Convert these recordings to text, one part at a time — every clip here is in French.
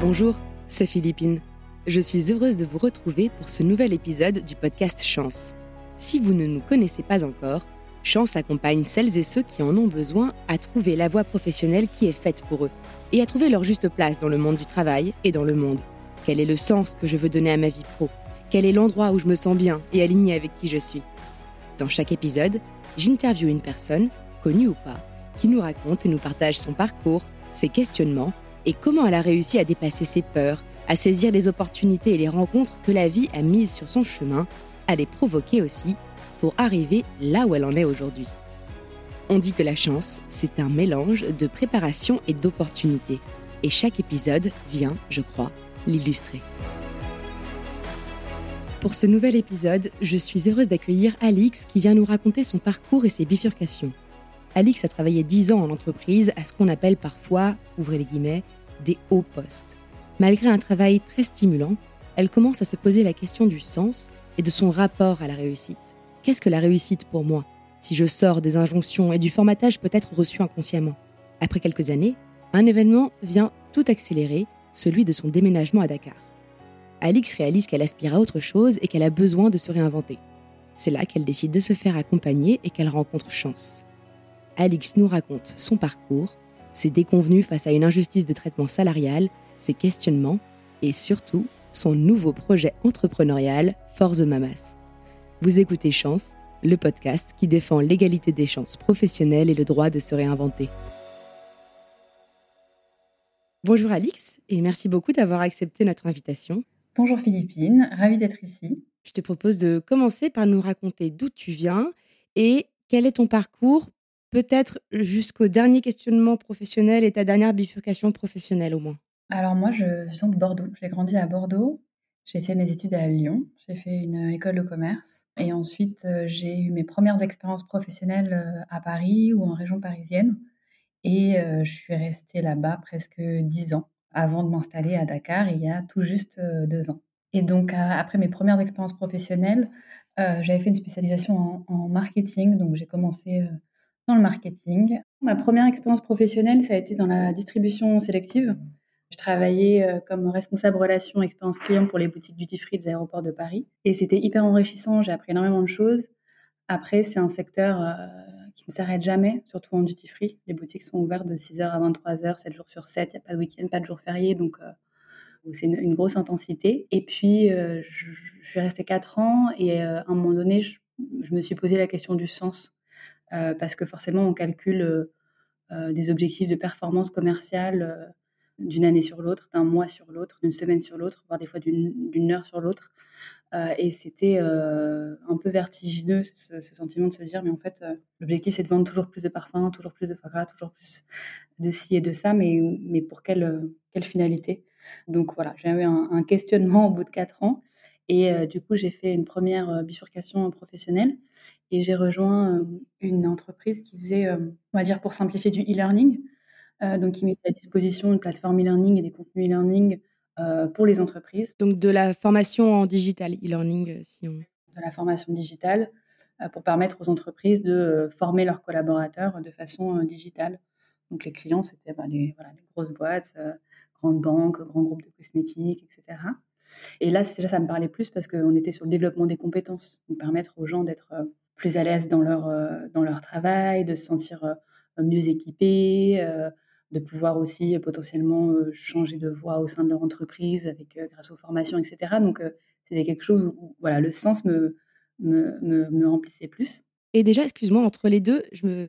Bonjour, c'est Philippine. Je suis heureuse de vous retrouver pour ce nouvel épisode du podcast Chance. Si vous ne nous connaissez pas encore, Chance accompagne celles et ceux qui en ont besoin à trouver la voie professionnelle qui est faite pour eux et à trouver leur juste place dans le monde du travail et dans le monde. Quel est le sens que je veux donner à ma vie pro? Quel est l'endroit où je me sens bien et aligné avec qui je suis? Dans chaque épisode, j'interviewe une personne, connue ou pas, qui nous raconte et nous partage son parcours, ses questionnements et comment elle a réussi à dépasser ses peurs, à saisir les opportunités et les rencontres que la vie a mises sur son chemin, à les provoquer aussi, pour arriver là où elle en est aujourd'hui. On dit que la chance, c'est un mélange de préparation et d'opportunités. Et chaque épisode vient, je crois, l'illustrer. Pour ce nouvel épisode, je suis heureuse d'accueillir Alix qui vient nous raconter son parcours et ses bifurcations. Alix a travaillé 10 ans en entreprise à ce qu'on appelle parfois, ouvrez les guillemets, des hauts postes. Malgré un travail très stimulant, elle commence à se poser la question du sens et de son rapport à la réussite. Qu'est-ce que la réussite pour moi? Si je sors des injonctions et du formatage peut-être reçu inconsciemment Après quelques années, un événement vient tout accélérer, celui de son déménagement à Dakar. Alix réalise qu'elle aspire à autre chose et qu'elle a besoin de se réinventer. C'est là qu'elle décide de se faire accompagner et qu'elle rencontre Chance. Alix nous raconte son parcours, ses déconvenus face à une injustice de traitement salarial, ses questionnements et surtout son nouveau projet entrepreneurial Force Mamas. Vous écoutez Chance, le podcast qui défend l'égalité des chances professionnelles et le droit de se réinventer. Bonjour Alix et merci beaucoup d'avoir accepté notre invitation. Bonjour Philippine, ravie d'être ici. Je te propose de commencer par nous raconter d'où tu viens et quel est ton parcours peut-être jusqu'au dernier questionnement professionnel et ta dernière bifurcation professionnelle au moins Alors moi, je viens de Bordeaux. J'ai grandi à Bordeaux. J'ai fait mes études à Lyon. J'ai fait une école de commerce. Et ensuite, euh, j'ai eu mes premières expériences professionnelles euh, à Paris ou en région parisienne. Et euh, je suis restée là-bas presque dix ans avant de m'installer à Dakar il y a tout juste deux ans. Et donc, après mes premières expériences professionnelles, j'avais fait une spécialisation en marketing. Donc, j'ai commencé dans le marketing. Ma première expérience professionnelle, ça a été dans la distribution sélective. Je travaillais euh, comme responsable relation expérience client pour les boutiques duty free des aéroports de Paris. Et c'était hyper enrichissant, j'ai appris énormément de choses. Après, c'est un secteur euh, qui ne s'arrête jamais, surtout en duty free. Les boutiques sont ouvertes de 6h à 23h, 7 jours sur 7, il n'y a pas de week-end, pas de jours fériés, donc euh, c'est une, grosse intensité. Et puis, je, suis restée 4 ans et à un moment donné, je, me suis posé la question du sens parce que forcément, on calcule euh, euh, des objectifs de performance commerciale d'une année sur l'autre, d'un mois sur l'autre, d'une semaine sur l'autre, voire des fois d'une heure sur l'autre. et c'était un peu vertigineux ce, sentiment de se dire, mais en fait, l'objectif c'est de vendre toujours plus de parfums, toujours plus de foie gras, toujours plus de ci et de ça, mais, mais pour quelle, quelle finalité? Donc voilà, j'ai eu un, un, questionnement au bout de quatre ans. Et du coup, j'ai fait une première bifurcation professionnelle et j'ai rejoint une entreprise qui faisait, on va dire pour simplifier, du e-learning. donc, qui mettait à disposition une plateforme e-learning et des contenus e-learning pour les entreprises. Donc, de la formation en digital, e-learning, si on... De la formation digitale pour permettre aux entreprises de former leurs collaborateurs de façon digitale. Donc, les clients, c'était bah, des, voilà, des, grosses boîtes, grandes banques, grands groupes de cosmétiques, etc. Et là, déjà, ça me parlait plus parce qu'on était sur le développement des compétences, donc permettre aux gens d'être euh, plus à l'aise dans leur, euh, dans leur travail, de se sentir euh, mieux équipés, de pouvoir aussi potentiellement changer de voie au sein de leur entreprise avec, grâce aux formations, etc. Donc, c'était quelque chose où voilà, le sens me, me, me, me remplissait plus. Et déjà, excuse-moi, entre les deux, je me...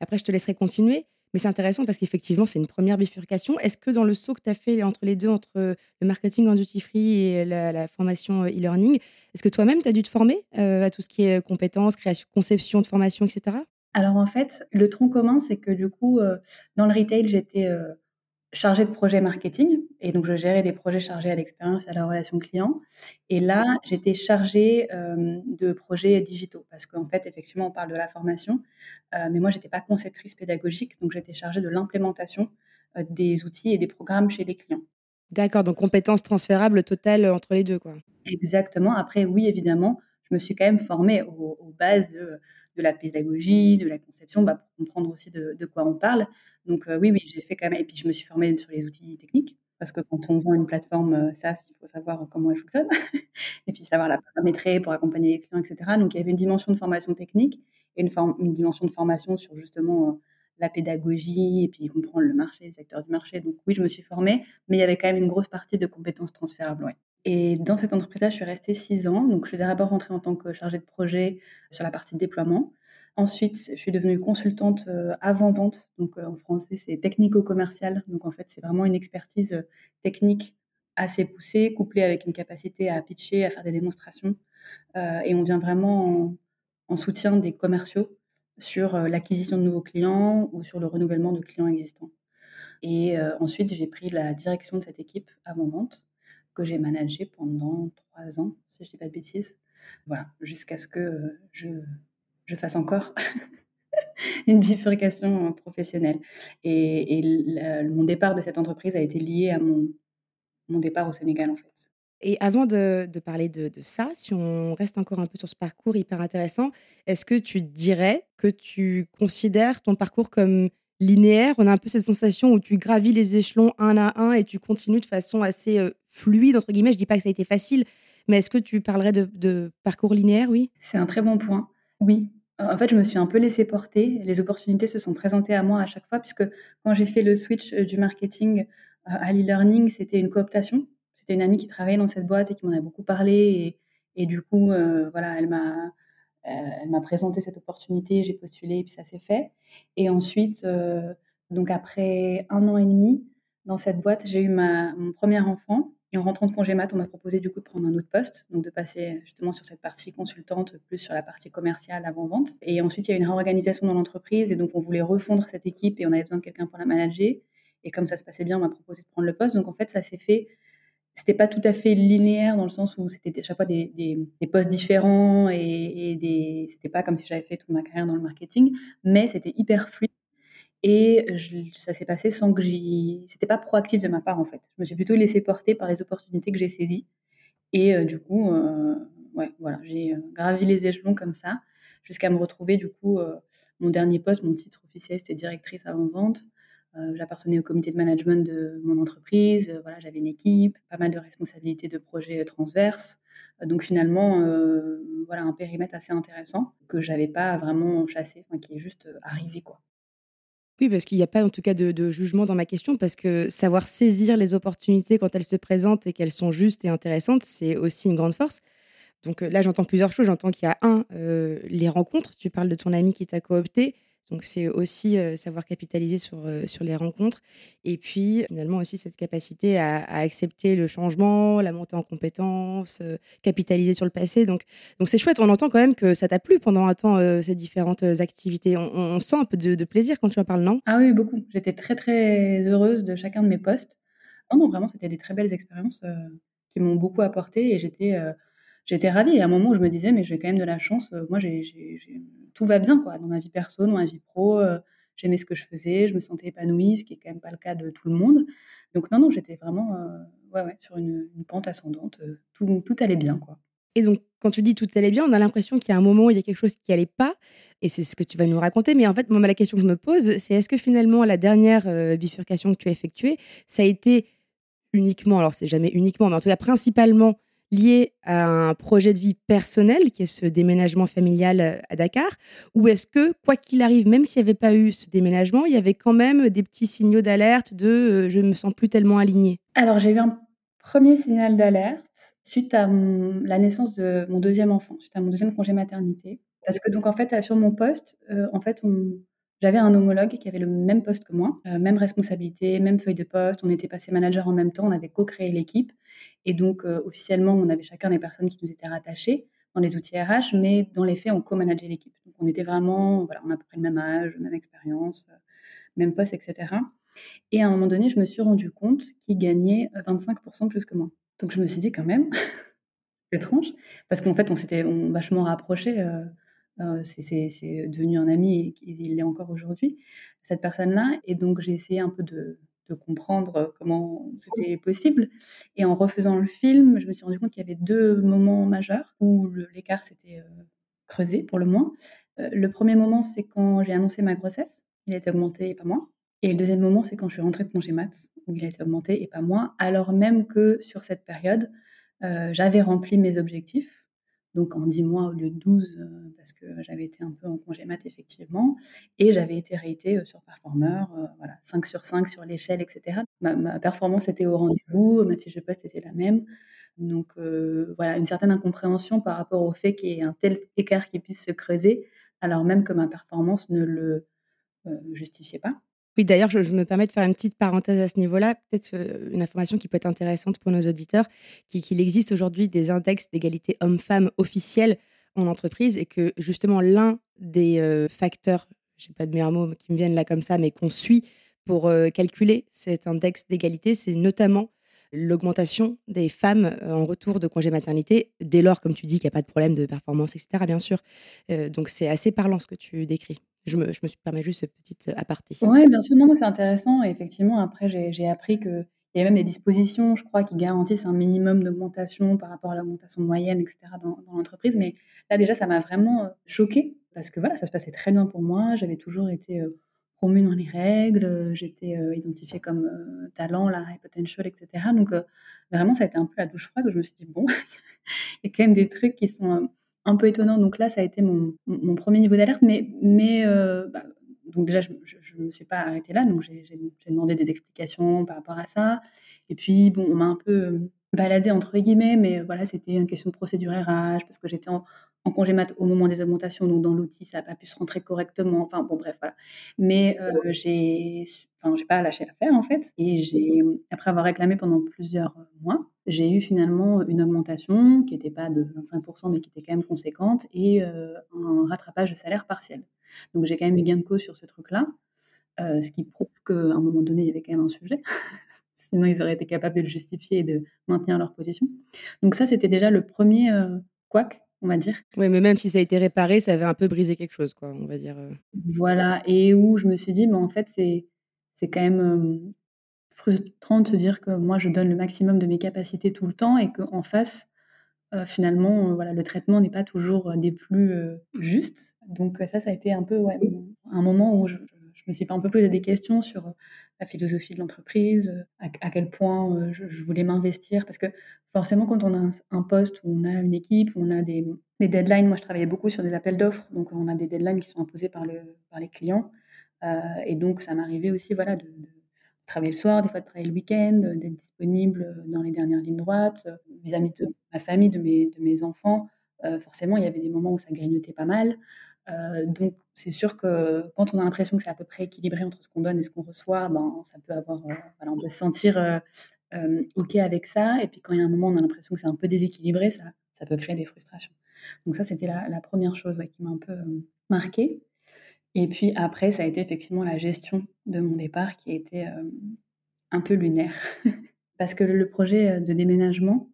après je te laisserai continuer, mais c'est intéressant parce qu'effectivement, c'est une première bifurcation. Est-ce que dans le saut que tu as fait entre les deux, entre le marketing en duty free et la, formation euh, e-learning, est-ce que toi-même, tu as dû te former euh, à tout ce qui est compétences, création, conception de formation, etc. Alors en fait, le tronc commun, c'est que du coup, euh, dans le retail, j'étais chargée de projet marketing. Et donc, je gérais des projets chargés à l'expérience et à la relation client. Et là, j'étais chargée euh, de projets digitaux. Parce qu'en fait, effectivement, on parle de la formation. Euh, mais moi, j'étais pas conceptrice pédagogique. Donc, j'étais chargée de l'implémentation euh, des outils et des programmes chez les clients. D'accord. Donc, compétences transférables totales entre les deux, quoi. Exactement. Après, oui, évidemment, je me suis quand même formée aux bases de la pédagogie, de la conception, bah, pour comprendre aussi de, quoi on parle. Donc euh, oui, oui, j'ai fait quand même, et puis je me suis formée sur les outils techniques. Parce que quand on vend une plateforme SaaS, il faut savoir comment elle fonctionne et puis savoir la paramétrer pour accompagner les clients, etc. Donc il y avait une dimension de formation technique et une, dimension de formation sur justement la pédagogie et puis comprendre le marché, les acteurs du marché. Donc oui, je me suis formée, mais il y avait quand même une grosse partie de compétences transférables. Et dans cette entreprise-là, je suis restée six ans. Donc je suis d'abord rentrée en tant que chargée de projet sur la partie déploiement. Ensuite, je suis devenue consultante euh, avant-vente. Donc euh, en français, c'est technico-commercial. Donc en fait, c'est vraiment une expertise euh, technique assez poussée, couplée avec une capacité à pitcher, à faire des démonstrations. et on vient vraiment en soutien des commerciaux sur l'acquisition de nouveaux clients ou sur le renouvellement de clients existants. Et ensuite, j'ai pris la direction de cette équipe avant-vente que j'ai managée pendant trois ans, si je ne dis pas de bêtises. Voilà, jusqu'à ce que je, je fasse encore une bifurcation professionnelle. Et, mon départ de cette entreprise a été lié à mon, mon départ au Sénégal, en fait. Et avant de, parler de, ça, si on reste encore un peu sur ce parcours hyper intéressant, est-ce que tu dirais que tu considères ton parcours comme linéaire? On a un peu cette sensation où tu gravis les échelons un à un et tu continues de façon assez euh, fluide, entre guillemets. Je dis pas que ça a été facile, mais est-ce que tu parlerais de, parcours linéaire, oui C'est un très bon point. Oui, en fait, je me suis un peu laissée porter. Les opportunités se sont présentées à moi à chaque fois, puisque quand j'ai fait le switch euh, du marketing euh, à l'e-learning, c'était une cooptation. C'était une amie qui travaillait dans cette boîte et qui m'en a beaucoup parlé. Et, du coup, euh, voilà, elle m'a, elle m'a présenté cette opportunité, j'ai postulé et puis ça s'est fait. Et ensuite, donc après un an et demi dans cette boîte, j'ai eu ma, mon premier enfant. Et en rentrant de congé mat, on m'a proposé du coup de prendre un autre poste, donc de passer justement sur cette partie consultante, plus sur la partie commerciale avant-vente. Et ensuite, il y a une réorganisation dans l'entreprise et donc on voulait refondre cette équipe et on avait besoin de quelqu'un pour la manager. Et comme ça se passait bien, on m'a proposé de prendre le poste. Donc en fait, ça s'est fait c'était pas tout à fait linéaire dans le sens où c'était à chaque fois des, des, postes différents et, et des c'était pas comme si j'avais fait toute ma carrière dans le marketing mais c'était hyper fluide et ça s'est passé sans que j'y c'était pas proactif de ma part en fait je me suis plutôt laissée porter par les opportunités que j'ai saisies et euh, du coup euh, ouais voilà j'ai euh, gravi les échelons comme ça jusqu'à me retrouver du coup mon dernier poste mon titre officiel c'était directrice avant vente euh, j'appartenais au comité de management de mon entreprise. Voilà, j'avais une équipe, pas mal de responsabilités de projets transverses. Donc finalement, voilà, un périmètre assez intéressant que j'avais pas vraiment chassé, qui est juste arrivé quoi. Oui, parce qu'il n'y a pas en tout cas de, jugement dans ma question, parce que savoir saisir les opportunités quand elles se présentent et qu'elles sont justes et intéressantes, c'est aussi une grande force. Donc là, j'entends plusieurs choses. J'entends qu'il y a un, les rencontres. Tu parles de ton ami qui t'a coopté. Donc c'est aussi savoir capitaliser sur, sur les rencontres et puis finalement aussi cette capacité à, accepter le changement, la montée en compétences, capitaliser sur le passé. Donc donc c'est chouette. On entend quand même que ça t'a plu pendant un temps ces différentes activités. On, sent un peu de, plaisir quand tu en parles, non? Ah oui, beaucoup. J'étais très très heureuse de chacun de mes postes. Non, non, vraiment, c'était des très belles expériences qui m'ont beaucoup apporté et j'étais j'étais ravie. Et à un moment où je me disais, mais j'ai quand même de la chance. Moi, j'ai tout va bien quoi, dans ma vie perso, dans ma vie pro. Euh, j'aimais ce que je faisais, je me sentais épanouie, ce qui est quand même pas le cas de tout le monde. Donc non, non, j'étais vraiment euh, ouais, ouais, sur une, pente ascendante. Euh, tout, tout allait bien. quoi. Et donc, quand tu dis tout allait bien, on a l'impression qu'il y a un moment où il y a quelque chose qui allait pas, et c'est ce que tu vas nous raconter. Mais en fait, moi, la question que je me pose, c'est est-ce que finalement, la dernière bifurcation que tu as effectuée, ça a été uniquement, alors c'est jamais uniquement, mais en tout cas principalement lié à un projet de vie personnel, qui est ce déménagement familial euh, à Dakar Ou est-ce que, quoi qu'il arrive, même s'il n'y avait pas eu ce déménagement, il y avait quand même des petits signaux d'alerte de euh, je ne me sens plus tellement alignée? Alors, j'ai eu un premier signal d'alerte suite à la naissance de mon deuxième enfant, suite à mon deuxième congé maternité. Parce que, donc, en fait, sur mon poste, euh, en fait, on, j'avais un homologue qui avait le même poste que moi, euh, même responsabilité, même feuille de poste. On était passé manager en même temps, on avait co-créé l'équipe. Et donc, euh, officiellement, on avait chacun des personnes qui nous étaient rattachées dans les outils RH, mais dans les faits, on co-manageait l'équipe. Donc, on était vraiment, voilà, on a à peu près le même âge, même expérience, euh, même poste, etc. Et à un moment donné, je me suis rendu compte qu'il gagnait 25% plus que moi. Donc, je me suis dit quand même, étrange, parce qu'en fait, on s'était vachement rapprochés. Euh, c'est devenu un ami et il l'est encore aujourd'hui, cette personne-là. Et donc, j'ai essayé un peu de, comprendre comment c'était possible. Et en refaisant le film, je me suis rendu compte qu'il y avait deux moments majeurs où l'écart s'était euh, creusé, pour le moins. Euh, le premier moment, c'est quand j'ai annoncé ma grossesse. Il a été augmenté, pas moi. Et le deuxième moment, c'est quand je suis rentrée de congé maths, où il a été augmenté et pas moins, alors même que sur cette période, j'avais rempli mes objectifs. Donc en 10 mois au lieu de 12, euh, parce que j'avais été un peu en congé maths, effectivement. Et j'avais été réitée sur Performer, voilà, 5 sur 5 sur l'échelle, etc. Ma performance était au rendez-vous, ma fiche de poste était la même. Donc voilà, une certaine incompréhension par rapport au fait qu'il y ait un tel écart qui puisse se creuser, alors même que ma performance ne le justifiait pas. Oui, d'ailleurs, je, me permets de faire une petite parenthèse à ce niveau-là, peut-être une information qui peut être intéressante pour nos auditeurs, qu'il existe aujourd'hui des index d'égalité homme-femme officiels en entreprise et que justement l'un des facteurs, je n'ai pas de meilleurs mots qui me viennent là comme ça, mais qu'on suit pour calculer cet index d'égalité, c'est notamment l'augmentation des femmes euh, en retour de congé maternité, dès lors, comme tu dis, qu'il n'y a pas de problème de performance, etc., bien sûr. Euh, donc, c'est assez parlant ce que tu décris. Je me, je me permets juste ce petit euh, aparté. Oui, bien sûr, non, c'est intéressant. Et effectivement, après, j'ai appris qu'il y a même des dispositions, je crois, qui garantissent un minimum d'augmentation par rapport à l'augmentation moyenne, etc., dans, l'entreprise. Mais là, déjà, ça m'a vraiment choquée parce que voilà, ça se passait très bien pour moi. J'avais toujours été promue dans les règles, euh, j'étais euh, identifiée comme euh, talent, la high potential, etc. Donc vraiment, ça a été un peu la douche froide où je me suis dit, bon, il y a quand même des trucs qui sont un peu étonnants. Donc là, ça a été mon, premier niveau d'alerte. Mais, mais bah, donc déjà, je ne me suis pas arrêtée là. Donc j'ai demandé des explications par rapport à ça. Et puis, bon, on m'a un peu baladé entre guillemets, mais voilà, c'était une question de procédure RH parce que j'étais en, en congé mat au moment des augmentations, donc dans l'outil, ça n'a pas pu se rentrer correctement. Enfin, bon, bref, voilà. Mais euh, j'ai, enfin, j'ai pas lâché l'affaire, en fait. Et j'ai, après avoir réclamé pendant plusieurs mois, j'ai eu finalement une augmentation qui n'était pas de 25%, mais qui était quand même conséquente, et euh, un rattrapage de salaire partiel. Donc j'ai quand même eu gain de cause sur ce truc-là, euh, ce qui prouve qu'à un moment donné, il y avait quand même un sujet. Sinon, ils auraient été capables de le justifier et de maintenir leur position. Donc ça, c'était déjà le premier couac on va dire. Oui, mais même si ça a été réparé, ça avait un peu brisé quelque chose, quoi, on va dire. Euh. Voilà, et où je me suis dit, mais en fait, c'est, c'est quand même frustrant de se dire que moi, je donne le maximum de mes capacités tout le temps et qu'en face, finalement, voilà, le traitement n'est pas toujours des plus justes. Donc ça, ça a été un peu un moment où je me suis un peu posé des questions sur la philosophie de l'entreprise, à, quel point je, voulais m'investir. Parce que forcément, quand on a un, poste on a une équipe, on a des, deadlines, moi je travaillais beaucoup sur des appels d'offres, donc on a des deadlines qui sont imposées par, le, par les clients. et donc ça m'arrivait aussi voilà, de, travailler le soir, des fois de travailler le week-end, d'être disponible dans les dernières lignes droites, vis-à-vis de ma famille, de mes enfants. forcément, il y avait des moments où ça grignotait pas mal. Euh, donc, c'est sûr que quand on a l'impression que c'est à peu près équilibré entre ce qu'on donne et ce qu'on reçoit, ben, ça peut avoir, euh, voilà, on peut se sentir euh, OK avec ça. Et puis, quand il y a un moment, on a l'impression que c'est un peu déséquilibré, ça, ça peut créer des frustrations. Donc, ça, c'était la, première chose qui m'a un peu marquée. Et puis, après, ça a été effectivement la gestion de mon départ qui a été un peu lunaire. Parce que le projet de déménagement,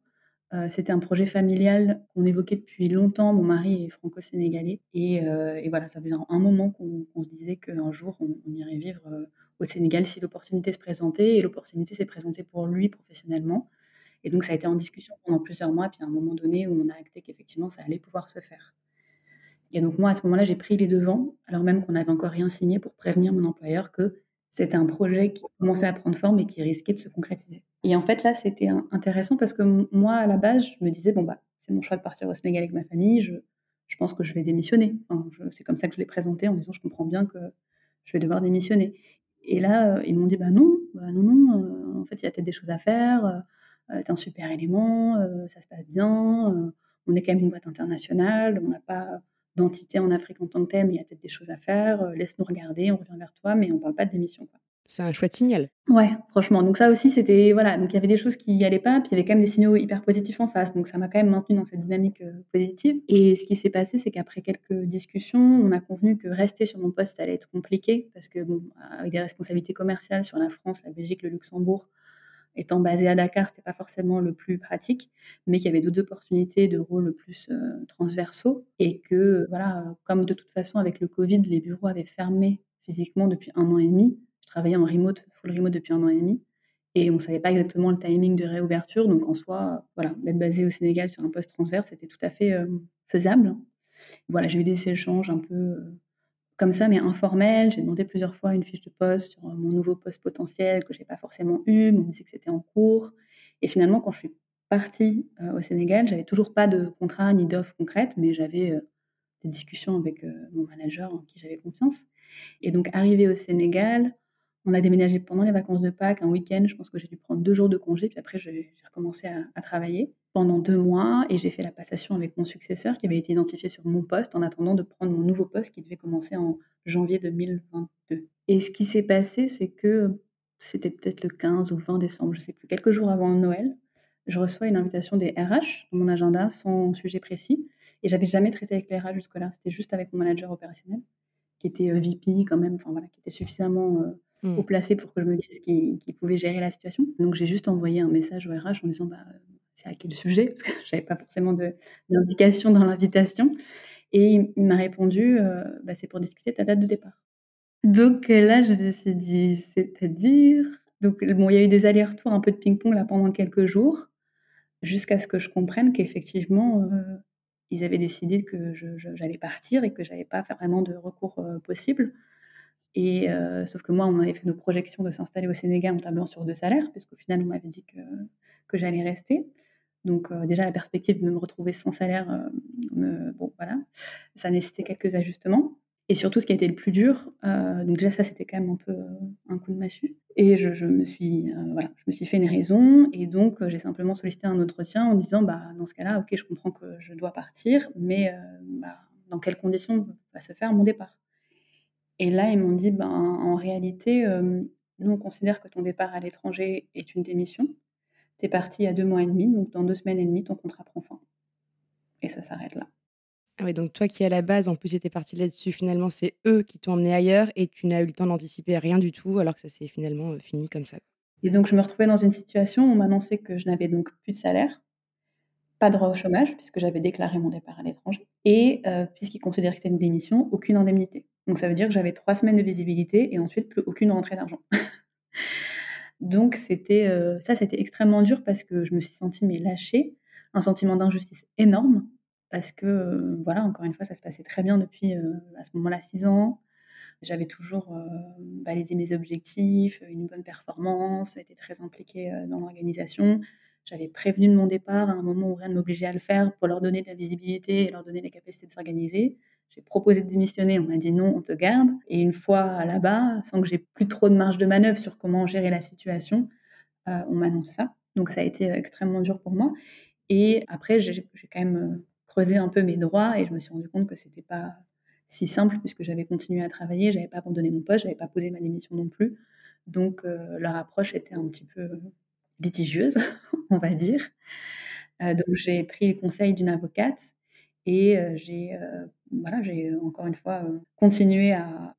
euh, c'était un projet familial qu'on évoquait depuis longtemps. Mon mari est franco-sénégalais. Et, euh, voilà, ça faisait un moment qu'on se disait qu'un jour, on, irait vivre euh, au Sénégal si l'opportunité se présentait. Et l'opportunité s'est présentée pour lui professionnellement. Et donc, ça a été en discussion pendant plusieurs mois. Puis à un moment donné, où on a acté qu'effectivement, ça allait pouvoir se faire. Et donc, moi, à ce moment-là, j'ai pris les devants, alors même qu'on n'avait encore rien signé pour prévenir mon employeur que c'était un projet qui commençait à prendre forme et qui risquait de se concrétiser. Et en fait, là, c'était intéressant parce que moi, à la base, je me disais, bon, bah, c'est mon choix de partir au Sénégal avec ma famille, je, pense que je vais démissionner. C'est comme ça que je l'ai présenté en disant, je comprends bien que je vais devoir démissionner. Et là, euh, ils m'ont dit, bah non, bah non, non, euh, en fait, il y a peut-être des choses à faire, euh, t'es un super élément, ça se passe bien, on est quand même une boîte internationale, on n'a pas d'entité en Afrique en tant que thème, il y a peut-être des choses à faire, euh, laisse-nous regarder, on revient vers toi, mais on ne parle pas de démission. C'est un chouette signal. Ouais, franchement. Donc ça aussi, c'était voilà. Donc il y avait des choses qui n'y allaient pas, puis il y avait quand même des signaux hyper positifs en face. Donc ça m'a quand même maintenu dans cette dynamique euh, positive. Et ce qui s'est passé, c'est qu'après quelques discussions, on a convenu que rester sur mon poste allait être compliqué parce que bon, avec des responsabilités commerciales sur la France, la Belgique, le Luxembourg, étant basé à Dakar, c'était pas forcément le plus pratique, mais qu'il y avait d'autres opportunités de rôles plus euh, transversaux et que voilà, comme de toute façon avec le Covid, les bureaux avaient fermé physiquement depuis un an et demi. Je travaillais en remote, full remote depuis un an et demi, et on savait pas exactement le timing de réouverture. Donc en soi, voilà, d'être basé au Sénégal sur un poste transverse, c'était tout à fait euh, faisable. Voilà, j'ai eu des échanges un peu euh, comme ça, mais informel. J'ai demandé plusieurs fois une fiche de poste sur mon nouveau poste potentiel que je n'ai pas forcément eu. On me disait que c'était en cours. Et finalement, quand je suis partie au Sénégal, j'avais toujours pas de contrat ni d'offre concrète, mais j'avais des discussions avec mon manager en qui j'avais confiance. Et donc, arrivé au Sénégal, on a déménagé pendant les vacances de Pâques, un week-end. Je pense que j'ai dû prendre deux jours de congé. Puis après, j'ai recommencé à, travailler pendant deux mois et j'ai fait la passation avec mon successeur qui avait été identifié sur mon poste en attendant de prendre mon nouveau poste qui devait commencer en janvier 2022. Et ce qui s'est passé, c'est que c'était peut-être le 15 ou 20 décembre, je ne sais plus, quelques jours avant Noël, je reçois une invitation des RH dans mon agenda sans sujet précis. Et j'avais jamais traité avec les RH jusque-là. C'était juste avec mon manager opérationnel qui était euh, VP quand même, enfin voilà, qui était suffisamment euh, Mmh. au pour que je me dise qui, pouvait gérer la situation. Donc j'ai juste envoyé un message au RH en disant bah, c'est à quel sujet? Parce que j'avais pas forcément d'indication dans l'invitation. Et il m'a répondu euh, bah, c'est pour discuter de ta date de départ. Donc là, je me suis dit c'est-à-dire? Donc bon, il y a eu des allers-retours, un peu de ping-pong là pendant quelques jours, jusqu'à ce que je comprenne qu'effectivement, euh, ils avaient décidé que j'allais partir et que j'avais pas vraiment de recours euh, possible. Et euh, sauf que moi, on m'avait fait nos projections de s'installer au Sénégal en tablant sur deux salaires, puisqu'au final, on m'avait dit que, j'allais rester. Donc euh, déjà, la perspective de me retrouver sans salaire, euh, bon voilà, ça nécessitait quelques ajustements. Et surtout, ce qui a été le plus dur, donc déjà ça, c'était quand même un peu un coup de massue. Et je, je me suis, voilà, je me suis fait une raison, et donc j'ai simplement sollicité un entretien en disant, bah dans ce cas-là, ok, je comprends que je dois partir, mais bah, dans quelles conditions va se faire mon départ et là, ils m'ont dit, ben, en réalité, euh, nous, on considère que ton départ à l'étranger est une démission. Tu es parti il y a deux mois et demi, donc dans deux semaines et demie, ton contrat prend fin. Et ça s'arrête là. Ah oui, donc toi qui à la base, en plus, étais parti là-dessus, finalement, c'est eux qui t'ont emmené ailleurs et tu n'as eu le temps d'anticiper rien du tout, alors que ça s'est finalement euh, fini comme ça. Et donc, je me retrouvais dans une situation où on m'annonçait que je n'avais donc plus de salaire, pas de droit au chômage, puisque j'avais déclaré mon départ à l'étranger, et euh, puisqu'ils considéraient que c'était une démission, aucune indemnité. Donc ça veut dire que j'avais trois semaines de visibilité et ensuite plus aucune rentrée d'argent. Donc c'était euh, ça, c'était extrêmement dur parce que je me suis sentie mais lâchée, un sentiment d'injustice énorme parce que euh, voilà, encore une fois, ça se passait très bien depuis euh, à ce moment-là six ans. J'avais toujours validé mes objectifs, une bonne performance, été très impliquée dans l'organisation. J'avais prévenu de mon départ à un moment où rien ne m'obligeait à le faire pour leur donner de la visibilité et leur donner la capacité de s'organiser. J'ai proposé de démissionner, on m'a dit non, on te garde. Et une fois là-bas, sans que j'ai plus trop de marge de manœuvre sur comment gérer la situation, euh, on m'annonce ça. Donc ça a été euh, extrêmement dur pour moi. Et après, j'ai quand même euh, creusé un peu mes droits et je me suis rendu compte que c'était pas si simple puisque j'avais continué à travailler, j'avais pas abandonné mon poste, j'avais pas posé ma démission non plus. Donc leur approche était un petit peu litigieuse, on va dire. donc j'ai pris le conseil d'une avocate et j'ai voilà, j'ai encore une fois continué à,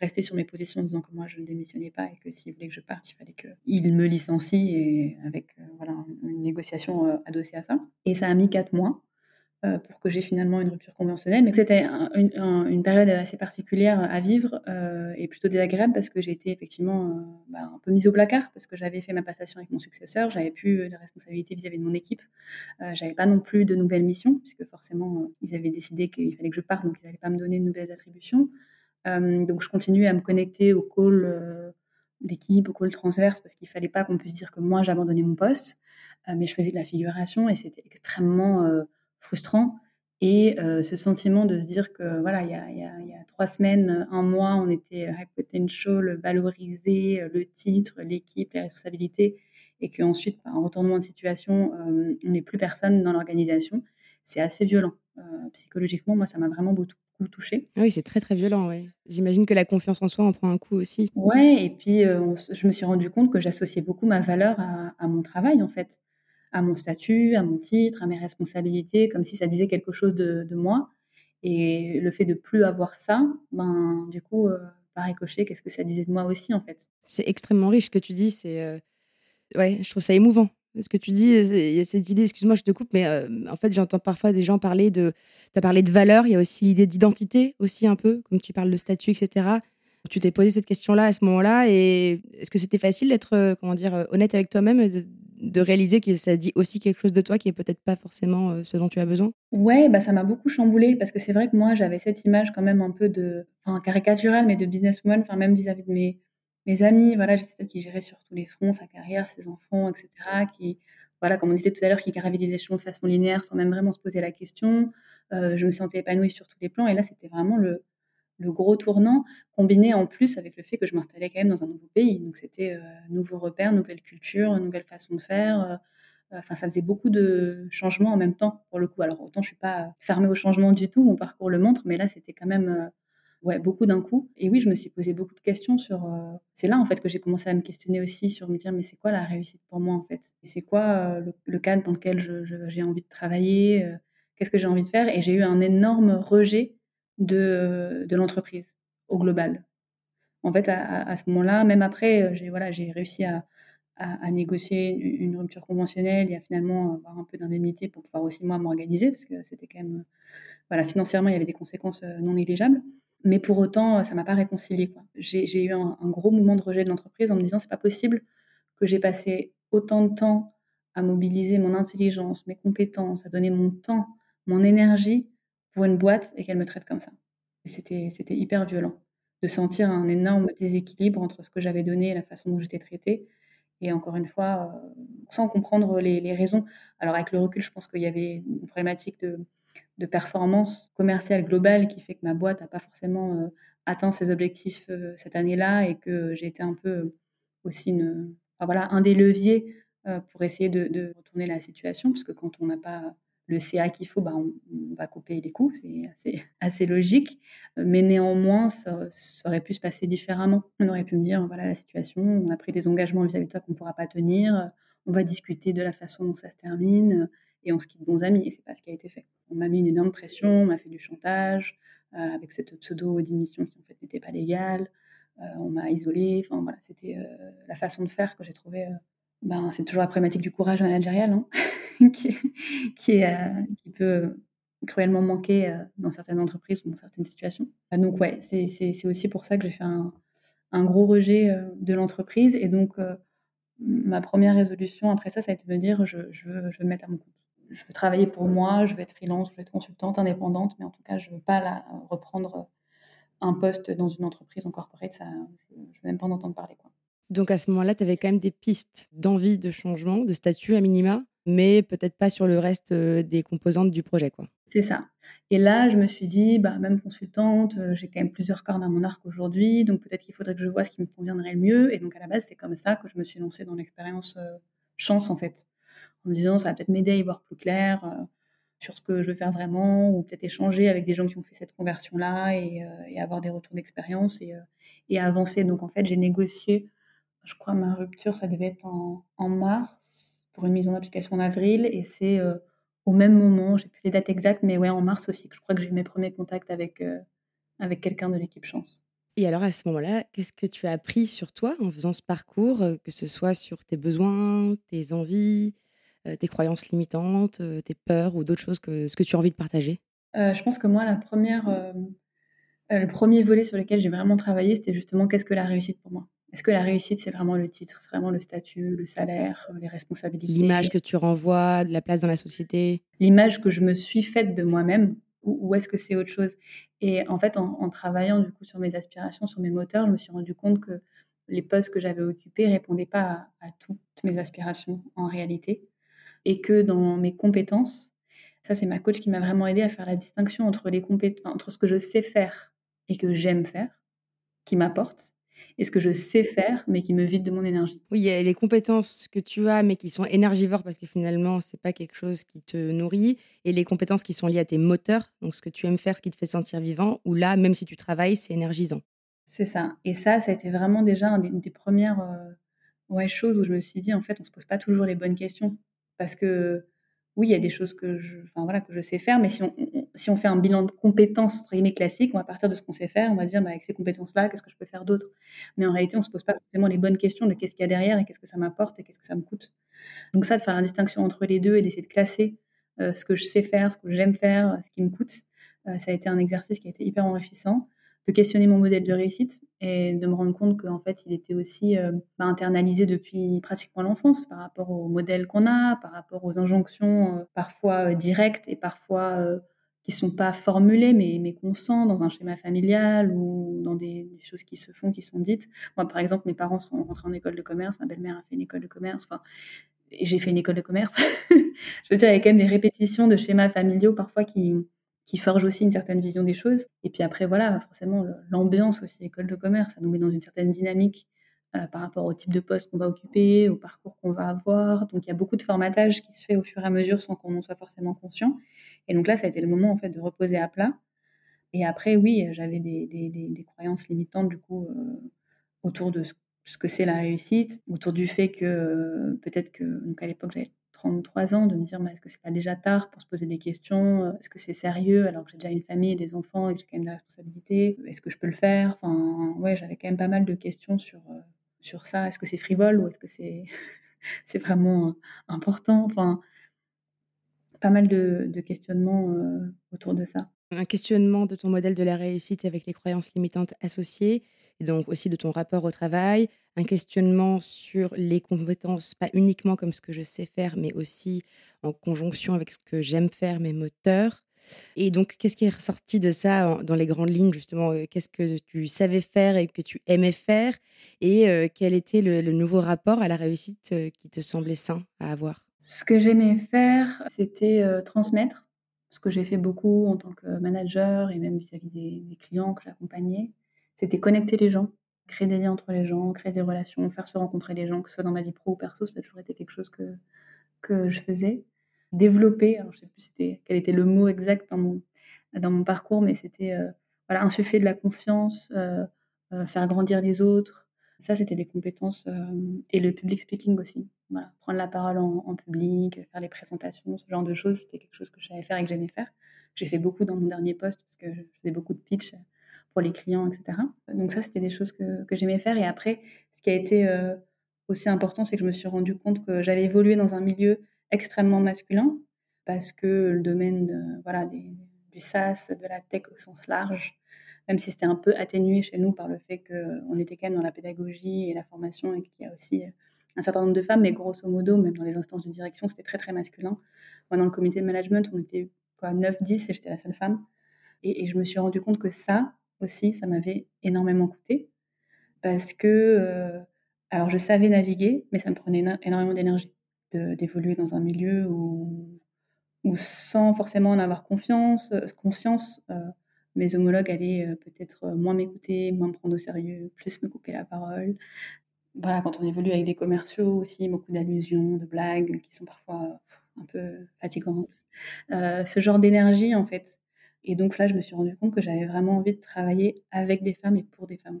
rester sur mes positions en disant que moi je ne démissionnais pas et que s'il voulait que je parte, il fallait qu'il me licencie et avec voilà, une négociation adossée à ça. Et ça a mis quatre mois. Euh, pour que j'ai finalement une rupture conventionnelle. Mais c'était une, période assez particulière à vivre euh, et plutôt désagréable parce que j'ai été effectivement euh, bah, un peu mise au placard parce que j'avais fait ma passation avec mon successeur, j'avais plus de responsabilité vis-à-vis de mon équipe, j'avais pas non plus de nouvelles missions puisque forcément ils avaient décidé qu'il fallait que je parte donc ils n'allaient pas me donner de nouvelles attributions. donc je continuais à me connecter au call d'équipe, au call transverse parce qu'il fallait pas qu'on puisse dire que moi j'abandonnais mon poste, mais je faisais de la figuration et c'était extrêmement frustrant. Et euh, ce sentiment de se dire que voilà, il y a, y, a, y a, trois semaines, un mois, on était high potential, valorisé, le titre, l'équipe, les responsabilités, et qu'ensuite, par un retournement de situation, euh, on n'est plus personne dans l'organisation. C'est assez violent. Euh, psychologiquement, moi, ça m'a vraiment beaucoup touché. Ah oui, c'est très très violent. Ouais. J'imagine que la confiance en soi en prend un coup aussi. Ouais, et puis je me suis rendu compte que j'associais beaucoup ma valeur à, à, mon travail en fait à mon statut, à mon titre, à mes responsabilités, comme si ça disait quelque chose de, moi. Et le fait de plus avoir ça, ben, du coup, euh, par ricochet, qu'est-ce que ça disait de moi aussi, en fait? C'est extrêmement riche ce que tu dis. C'est, euh, ouais, je trouve ça émouvant. Ce que tu dis, il y a cette idée, excuse-moi, je te coupe, mais euh, en fait, j'entends parfois des gens parler de. Tu as parlé de valeur, il y a aussi l'idée d'identité, aussi un peu, comme tu parles de statut, etc. Tu t'es posé cette question-là à ce moment-là, et est-ce que c'était facile d'être, comment dire, honnête avec toi-même réaliser que ça dit aussi quelque chose de toi qui est peut-être pas forcément euh, ce dont tu as besoin? Ouais, bah ça m'a beaucoup chamboulé parce que c'est vrai que moi j'avais cette image quand même un peu de, enfin caricaturale, mais de businesswoman, enfin même vis-à-vis de mes, mes amis, voilà, j'étais celle qui gérait sur tous les fronts sa carrière, ses enfants, etc. Qui, voilà, comme on disait tout à l'heure, qui gravit des échelons de façon linéaire sans même vraiment se poser la question. Euh, je me sentais épanouie sur tous les plans et là c'était vraiment le, le gros tournant, combiné en plus avec le fait que je m'installais quand même dans un nouveau pays. Donc c'était euh, nouveau repère, nouvelle culture, nouvelle façon de faire. Euh, enfin, ça faisait beaucoup de changements en même temps pour le coup. Alors autant je suis pas fermée au changement du tout, mon parcours le montre, mais là c'était quand même euh, ouais beaucoup d'un coup. Et oui, je me suis posé beaucoup de questions sur. Euh, c'est là en fait que j'ai commencé à me questionner aussi sur me dire mais c'est quoi la réussite pour moi en fait? C'est quoi le, cadre dans lequel j'ai envie de travailler? Qu'est-ce que j'ai envie de faire? Et j'ai eu un énorme rejet de, de l'entreprise au global. En fait, à, ce moment-là, même après, euh, j'ai voilà, réussi à, à, négocier une, rupture conventionnelle et à finalement avoir un peu d'indemnité pour pouvoir aussi moi m'organiser parce que c'était quand même voilà financièrement il y avait des conséquences euh, non négligeables. Mais pour autant, ça m'a pas réconcilié. J'ai eu un, un, gros mouvement de rejet de l'entreprise en me disant c'est pas possible que j'ai passé autant de temps à mobiliser mon intelligence, mes compétences, à donner mon temps, mon énergie pour une boîte et qu'elle me traite comme ça. C'était, hyper violent de sentir un énorme déséquilibre entre ce que j'avais donné et la façon dont j'étais traitée. Et encore une fois, euh, sans comprendre les, raisons. Alors avec le recul, je pense qu'il y avait une problématique de, de performance commerciale globale qui fait que ma boîte n'a pas forcément euh, atteint ses objectifs euh, cette année-là et que j'ai été un peu aussi une, voilà, un des leviers pour essayer de, de, retourner la situation, parce que quand on n'a pas le CA qu'il faut, bah, on, va couper les coûts, c'est assez, logique. Mais néanmoins, ça, aurait pu se passer différemment. On aurait pu me dire, voilà la situation, on a pris des engagements vis-à-vis de toi qu'on ne pourra pas tenir, on va discuter de la façon dont ça se termine, et on se quitte bons amis. Et c'est pas ce qui a été fait. On m'a mis une énorme pression, on m'a fait du chantage, euh, avec cette pseudo-démission qui en fait n'était pas légale. Euh, on m'a isolé. Enfin voilà, c'était euh, la façon de faire que j'ai trouvé. ben, c'est toujours la problématique du courage managérial. Hein euh, qui, peut cruellement manquer euh, dans certaines entreprises ou dans certaines situations. Euh, donc ouais, c'est aussi pour ça que j'ai fait un, gros rejet de l'entreprise. Et donc, ma première résolution après ça, ça a été de me dire, je, je, veux, me mettre à mon compte. Je veux travailler pour moi, je veux être freelance, je veux être consultante, indépendante, mais en tout cas, je ne veux pas reprendre un poste dans une entreprise en corporate. Ça, je ne veux même pas en entendre parler. Donc à ce moment-là, tu avais quand même des pistes d'envie de changement, de statut à minima? Mais peut-être pas sur le reste des composantes du projet. C'est ça. Et là, je me suis dit, bah, même consultante, j'ai quand même plusieurs cordes à mon arc aujourd'hui, donc peut-être qu'il faudrait que je vois ce qui me conviendrait le mieux. Et donc, à la base, c'est comme ça que je me suis lancée dans l'expérience chance, en fait, en me disant, ça va peut-être m'aider à y voir plus clair sur ce que je veux faire vraiment, ou peut-être échanger avec des gens qui ont fait cette conversion-là et, avoir des retours d'expérience et, et, avancer. Donc, en fait, j'ai négocié, je crois, ma rupture, ça devait être en, en mars pour une mise en application en avril. Et c'est euh, au même moment, j'ai plus les dates exactes, mais ouais, en mars aussi, que je crois que j'ai eu mes premiers contacts avec, euh, avec quelqu'un de l'équipe Chance. Et alors à ce moment-là, qu'est-ce que tu as appris sur toi en faisant ce parcours, euh, que ce soit sur tes besoins, tes envies, tes croyances limitantes, tes peurs ou d'autres choses que ce que tu as envie de partager? Je pense que moi, la première, le premier volet sur lequel j'ai vraiment travaillé, c'était justement qu'est-ce que la réussite pour moi? Est-ce que la réussite, c'est vraiment le titre, c'est vraiment le statut, le salaire, les responsabilités? L'image que tu renvoies, la place dans la société? L'image que je me suis faite de moi-même, ou, est-ce que c'est autre chose? Et en fait, en, travaillant du coup sur mes aspirations, sur mes moteurs, je me suis rendu compte que les postes que j'avais occupés répondaient pas à, toutes mes aspirations en réalité, et que dans mes compétences, ça c'est ma coach qui m'a vraiment aidé à faire la distinction entre les compétences, entre ce que je sais faire et que j'aime faire, qui m'apporte, et ce que je sais faire, mais qui me vide de mon énergie. Oui, il y a les compétences que tu as, mais qui sont énergivores parce que finalement, c'est pas quelque chose qui te nourrit, et les compétences qui sont liées à tes moteurs, donc ce que tu aimes faire, ce qui te fait sentir vivant, où là, même si tu travailles, c'est énergisant. C'est ça. Et ça, ça a été vraiment déjà une des, premières euh, ouais, choses où je me suis dit, en fait, on se pose pas toujours les bonnes questions. Parce que oui, il y a des choses que je, enfin, voilà, que je sais faire, mais si on, si on fait un bilan de compétences entre classique, on va partir de ce qu'on sait faire, on va dire bah, avec ces compétences-là, qu'est-ce que je peux faire d'autre? Mais en réalité, on se pose pas forcément les bonnes questions de qu'est-ce qu'il y a derrière et qu'est-ce que ça m'apporte et qu'est-ce que ça me coûte. Donc ça, de faire la distinction entre les deux et d'essayer de classer euh, ce que je sais faire, ce que j'aime faire, ce qui me coûte, euh, ça a été un exercice qui a été hyper enrichissant. De questionner mon modèle de réussite et de me rendre compte qu'en fait, il était aussi euh, bah, internalisé depuis pratiquement l'enfance par rapport au modèle qu'on a, par rapport aux injonctions euh, parfois euh, directes et parfois qui sont pas formulées, mais, mais qu'on sent dans un schéma familial ou dans des, choses qui se font, qui sont dites. Moi, par exemple, mes parents sont rentrés en école de commerce, ma belle-mère a fait une école de commerce, enfin, j'ai fait une école de commerce. Je veux dire, il y a quand même des répétitions de schémas familiaux parfois qui, qui forge aussi une certaine vision des choses. Et puis après, voilà, forcément, l'ambiance aussi, école de commerce, ça nous met dans une certaine dynamique euh, par rapport au type de poste qu'on va occuper, au parcours qu'on va avoir. Donc, il y a beaucoup de formatage qui se fait au fur et à mesure sans qu'on en soit forcément conscient. Et donc là, ça a été le moment, en fait, de reposer à plat. Et après, oui, j'avais des, des, croyances limitantes, du coup, euh, autour de ce, que c'est la réussite, autour du fait que euh, peut-être que, donc à l'époque, j'avais 33 ans, de me dire, est-ce que c'est pas déjà tard pour se poser des questions? Euh, Est-ce que c'est sérieux alors que j'ai déjà une famille, des enfants et que j'ai quand même des responsabilités? Est-ce que je peux le faire? Enfin, ouais, j'avais quand même pas mal de questions sur, euh, sur ça. Est-ce que c'est frivole ou est-ce que c'est c'est vraiment euh, important? Enfin, pas mal de, de questionnements autour de ça. Un questionnement de ton modèle de la réussite avec les croyances limitantes associées, et donc aussi de ton rapport au travail, un questionnement sur les compétences, pas uniquement comme ce que je sais faire, mais aussi en conjonction avec ce que j'aime faire, mes moteurs. Et donc, qu'est-ce qui est ressorti de ça dans les grandes lignes, justement euh, Qu'est-ce que tu savais faire et que tu aimais faire Et euh, quel était le, nouveau rapport à la réussite euh, qui te semblait sain à avoir? Ce que j'aimais faire, c'était transmettre. Ce que j'ai fait beaucoup en tant que manager et même vis-à-vis des, clients que j'accompagnais, c'était connecter les gens créer des liens entre les gens, créer des relations, faire se rencontrer les gens, que ce soit dans ma vie pro ou perso, ça a toujours été quelque chose que, que je faisais. Développer, alors je sais plus quel était le mot exact dans mon, dans mon parcours, mais c'était euh, voilà, insuffler de la confiance, euh, euh, faire grandir les autres. Ça, c'était des compétences. et le public speaking aussi. Voilà, prendre la parole en, public, faire les présentations, ce genre de choses, c'était quelque chose que j'avais faire et que j'aimais faire. J'ai fait beaucoup dans mon dernier poste parce que je faisais beaucoup de pitch pour les clients, etc. Donc ça, c'était des choses que, que j'aimais faire. Et après, ce qui a été euh, aussi important, c'est que je me suis rendu compte que j'avais évolué dans un milieu extrêmement masculin, parce que le domaine voilà, du SaaS, de la tech au sens large, même si c'était un peu atténué chez nous par le fait qu'on était quand même dans la pédagogie et la formation et qu'il y a aussi un certain nombre de femmes, mais grosso modo, même dans les instances de direction, c'était très très masculin. Moi, dans le comité de management, on était quoi, 9-10 et j'étais la seule femme. et, je me suis rendu compte que ça, aussi, ça m'avait énormément coûté parce que, euh, alors je savais naviguer, mais ça me prenait énormément d'énergie d'évoluer dans un milieu où, où, sans forcément en avoir confiance, euh, conscience, euh, mes homologues allaient peut-être moins m'écouter, moins me prendre au sérieux, plus me couper la parole. Voilà, quand on évolue avec des commerciaux aussi, beaucoup d'allusions, de blagues qui sont parfois un peu fatigantes. ce genre d'énergie, en fait, et donc là, je me suis rendu compte que j'avais vraiment envie de travailler avec des femmes et pour des femmes.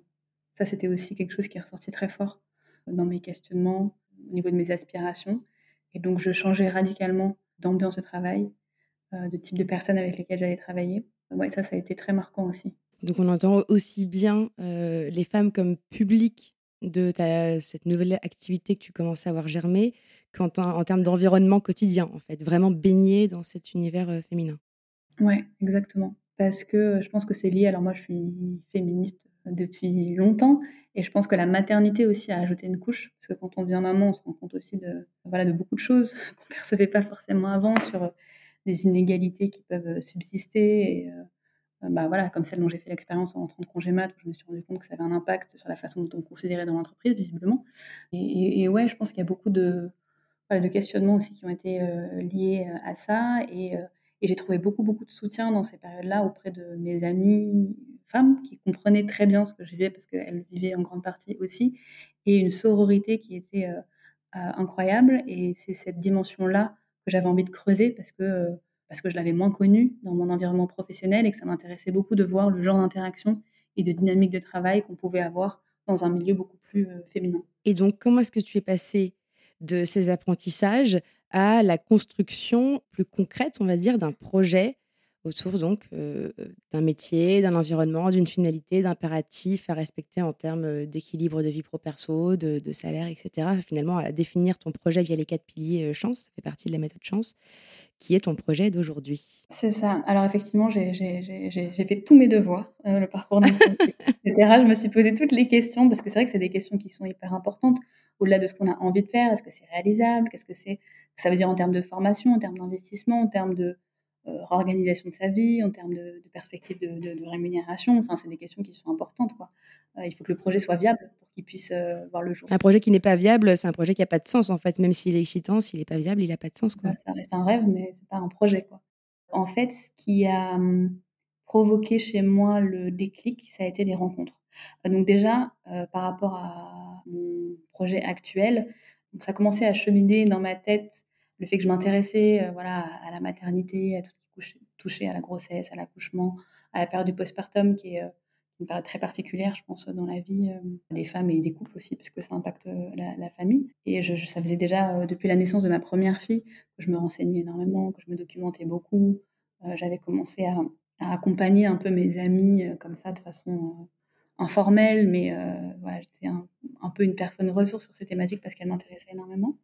Ça, c'était aussi quelque chose qui est ressorti très fort dans mes questionnements, au niveau de mes aspirations. Et donc, je changeais radicalement d'ambiance de travail, euh, de type de personnes avec lesquelles j'allais travailler. Ça, ça a été très marquant aussi. Donc, on entend aussi bien euh, les femmes comme public de cette nouvelle activité que tu commences à avoir germé qu'en en termes d'environnement quotidien, en fait, vraiment baigner dans cet univers euh, féminin? Ouais, exactement. Parce que je pense que c'est lié. Alors moi, je suis féministe depuis longtemps, et je pense que la maternité aussi a ajouté une couche, parce que quand on devient maman, on se rend compte aussi de, voilà, de beaucoup de choses qu'on ne percevait pas forcément avant sur des inégalités qui peuvent subsister, euh, bah voilà, comme celle dont j'ai fait l'expérience en rentrant de congé mat, où je me suis rendu compte que ça avait un impact sur la façon dont on considérait dans l'entreprise, visiblement. Et, ouais, je pense qu'il y a beaucoup de, questionnements aussi qui ont été euh, liés à ça, et euh, et j'ai trouvé beaucoup, beaucoup de soutien dans ces périodes-là auprès de mes amies femmes qui comprenaient très bien ce que je vivais parce qu'elles vivaient en grande partie aussi. Et une sororité qui était euh, euh, incroyable. Et c'est cette dimension-là que j'avais envie de creuser parce que, parce que je l'avais moins connue dans mon environnement professionnel et que ça m'intéressait beaucoup de voir le genre d'interaction et de dynamique de travail qu'on pouvait avoir dans un milieu beaucoup plus euh, féminin. Et donc, comment est-ce que tu es passée de ces apprentissages à la construction plus concrète, on va dire, d'un projet autour donc d'un métier, d'un environnement, d'une finalité, d'impératif à respecter en termes d'équilibre de vie pro-perso, de, salaire, etc. Finalement, à définir ton projet via les quatre piliers chance, ça fait partie de la méthode chance, qui est ton projet d'aujourd'hui. C'est ça. Alors effectivement, j'ai fait tous mes devoirs, le parcours etc. Je me suis posé toutes les questions parce que c'est vrai que c'est des questions qui sont hyper importantes au-delà de ce qu'on a envie de faire. Est-ce que c'est réalisable? Qu'est-ce que c'est? Ça veut dire en termes de formation, en termes d'investissement, en termes de euh, organisation de sa vie, en termes de, de perspective de, rémunération. Enfin, c'est des questions qui sont importantes. Quoi. Euh, il faut que le projet soit viable pour qu'il puisse euh, voir le jour. Un projet qui n'est pas viable, c'est un projet qui n'a pas de sens en fait. Même s'il est excitant, s'il n'est pas viable, il n'a pas de sens. Quoi. ça reste un rêve, mais c'est pas un projet. Quoi. En fait, ce qui a hum, provoqué chez moi le déclic, ça a été les rencontres. Donc déjà, par rapport à mon projet actuel, ça a commencé à cheminer dans ma tête le fait que je m'intéressais euh, voilà, à la maternité, à tout ce qui touchait à la grossesse, à l'accouchement, à la période du postpartum qui est euh, une période très particulière, je pense, dans la vie euh, des femmes et des couples aussi, parce que ça impacte la, famille. Et je, ça faisait déjà depuis la naissance de ma première fille que je me renseignais énormément, que je me documentais beaucoup. J'avais commencé à, accompagner un peu mes amis comme ça, de façon informelle, mais voilà, j'étais un, un, peu une personne ressource sur ces thématiques parce qu'elles m'intéressaient énormément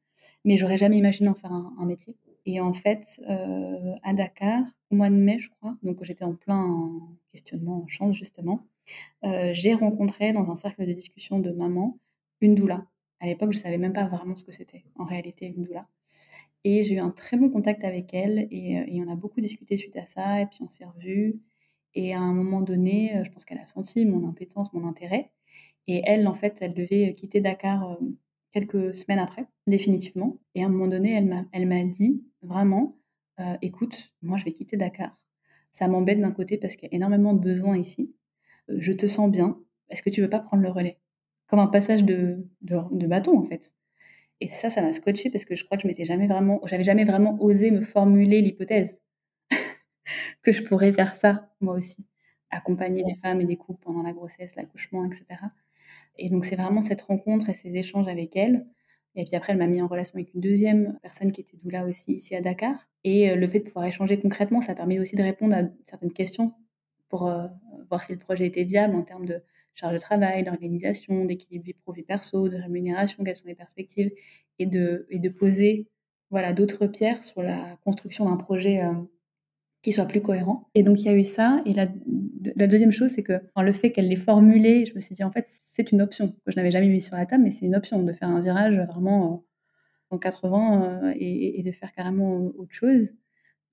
mais j'aurais jamais imaginé en faire un, métier. Et en fait, euh, à Dakar, au mois de mai, je crois, donc j'étais en plein questionnement en chance justement, euh, j'ai rencontré dans un cercle de discussion de maman une doula. À l'époque, je savais même pas vraiment ce que c'était en réalité une doula. Et j'ai eu un très bon contact avec elle et, euh, et, on a beaucoup discuté suite à ça et puis on s'est revus. Et à un moment donné, je pense qu'elle a senti mon impétence, mon intérêt. Et elle, en fait, elle devait quitter Dakar quelques semaines après, définitivement. Et à un moment donné, elle m'a, elle m'a dit vraiment, euh, écoute, moi je vais quitter Dakar. Ça m'embête d'un côté parce qu'il y a énormément de besoins ici. Euh, je te sens bien. Est-ce que tu veux pas prendre le relais? Comme un passage de, de, bâton en fait. Et ça, ça m'a scotché parce que je crois que je m'étais jamais vraiment, j'avais jamais vraiment osé me formuler l'hypothèse que je pourrais faire ça moi aussi, accompagner des femmes et des couples pendant la grossesse, l'accouchement, etc. Et donc, c'est vraiment cette rencontre et ces échanges avec elle. Et puis après, elle m'a mis en relation avec une deuxième personne qui était doula aussi ici à Dakar. Et euh, le fait de pouvoir échanger concrètement, ça permet aussi de répondre à certaines questions pour euh, voir si le projet était viable en termes de charge de travail, d'organisation, d'équilibre vie pro perso, de rémunération, quelles sont les perspectives, et de, et de poser voilà d'autres pierres sur la construction d'un projet euh, qui soit plus cohérent. Et donc il y a eu ça. Et la, deuxième chose, c'est que le fait qu'elle l'ait formulé, je me suis dit en fait c'est une option que je n'avais jamais mis sur la table, mais c'est une option de faire un virage vraiment en 80 euh, et, de faire carrément autre chose.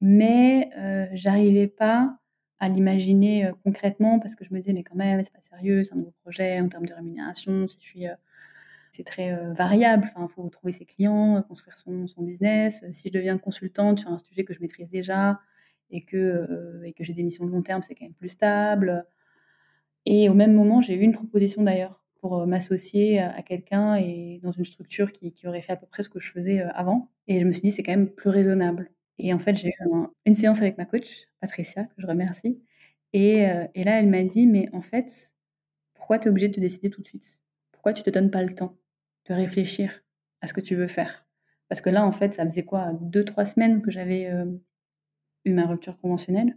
Mais euh, j'arrivais pas à l'imaginer euh, concrètement parce que je me disais mais quand même c'est pas sérieux, c'est un nouveau projet en termes de rémunération. C'est très variable. Enfin, faut trouver ses clients, construire son, son, business. Si je deviens consultante sur un sujet que je maîtrise déjà et que, et que j'ai des missions de long terme, c'est quand même plus stable. Et au même moment, j'ai eu une proposition d'ailleurs pour euh, m'associer à quelqu'un et dans une structure qui, aurait fait à peu près ce que je faisais euh, avant. Et je me suis dit, c'est quand même plus raisonnable. Et en fait, j'ai eu une séance avec ma coach, Patricia, que je remercie. Et, euh, et là, elle m'a dit, mais en fait, pourquoi tu es obligé de te décider tout de suite? Pourquoi tu te donnes pas le temps de réfléchir à ce que tu veux faire? Parce que là, en fait, ça faisait quoi? Deux, trois semaines que j'avais eu ma rupture conventionnelle.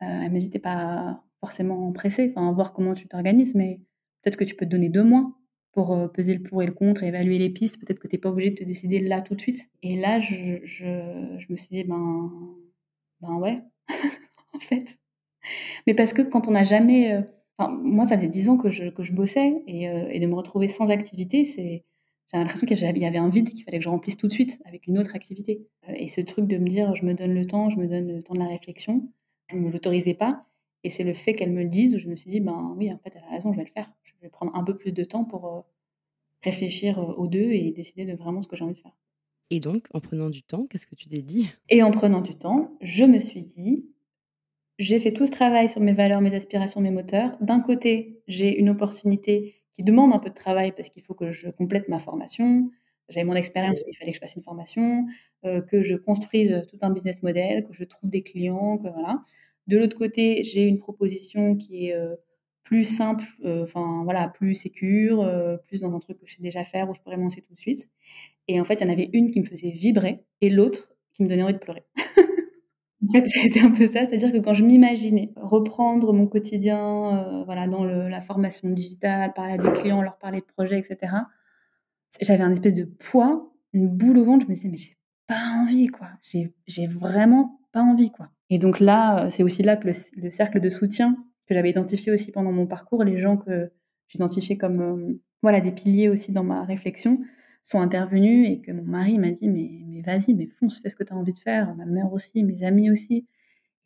elle me dit, t'es pas forcément pressé, enfin, voir comment tu t'organises, mais peut-être que tu peux te donner deux mois pour euh, peser le pour et le contre, évaluer les pistes. Peut-être que tu n'es pas obligé de te décider là tout de suite. Et là, je, me suis dit, ben, ben ouais, en fait. Mais parce que quand on n'a jamais. Euh, moi, ça faisait dix ans que je, que je bossais et, euh, et, de me retrouver sans activité, c'est. J'avais l'impression qu'il y avait un vide qu'il fallait que je remplisse tout de suite avec une autre activité. Et ce truc de me dire, je me donne le temps, je me donne le temps de la réflexion, je ne me l'autorisais pas. Et c'est le fait qu'elle me le dise où je me suis dit, ben oui, en fait, elle a raison, je vais le faire. Je vais prendre un peu plus de temps pour euh, réfléchir euh, aux deux et décider de vraiment ce que j'ai envie de faire. Et donc, en prenant du temps, qu'est-ce que tu t'es dit? Et en prenant du temps, je me suis dit, j'ai fait tout ce travail sur mes valeurs, mes aspirations, mes moteurs. D'un côté, j'ai une opportunité qui demande un peu de travail parce qu'il faut que je complète ma formation. J'avais mon expérience, il fallait que je fasse une formation, euh, que je construise tout un business model, que je trouve des clients, que voilà. De l'autre côté, j'ai une proposition qui est euh, plus simple, euh, enfin voilà, plus sécure, plus dans un truc que je sais déjà faire où je pourrais me lancer tout de suite. Et en fait, il y en avait une qui me faisait vibrer et l'autre qui me donnait envie de pleurer. En fait, c'était un peu ça, c'est-à-dire que quand je m'imaginais reprendre mon quotidien, voilà, dans la formation digitale, parler à des clients, leur parler de projets, etc., j'avais un espèce de poids, une boule au ventre. Je me disais, mais j'ai pas envie, quoi. J'ai vraiment pas envie, quoi. Et donc là, c'est aussi là que le, cercle de soutien que j'avais identifié aussi pendant mon parcours, les gens que j'identifiais comme voilà des piliers aussi dans ma réflexion, sont intervenus et que mon mari m'a dit mais, mais vas-y, mais fonce, fais ce que tu as envie de faire, ma mère aussi, mes amis aussi,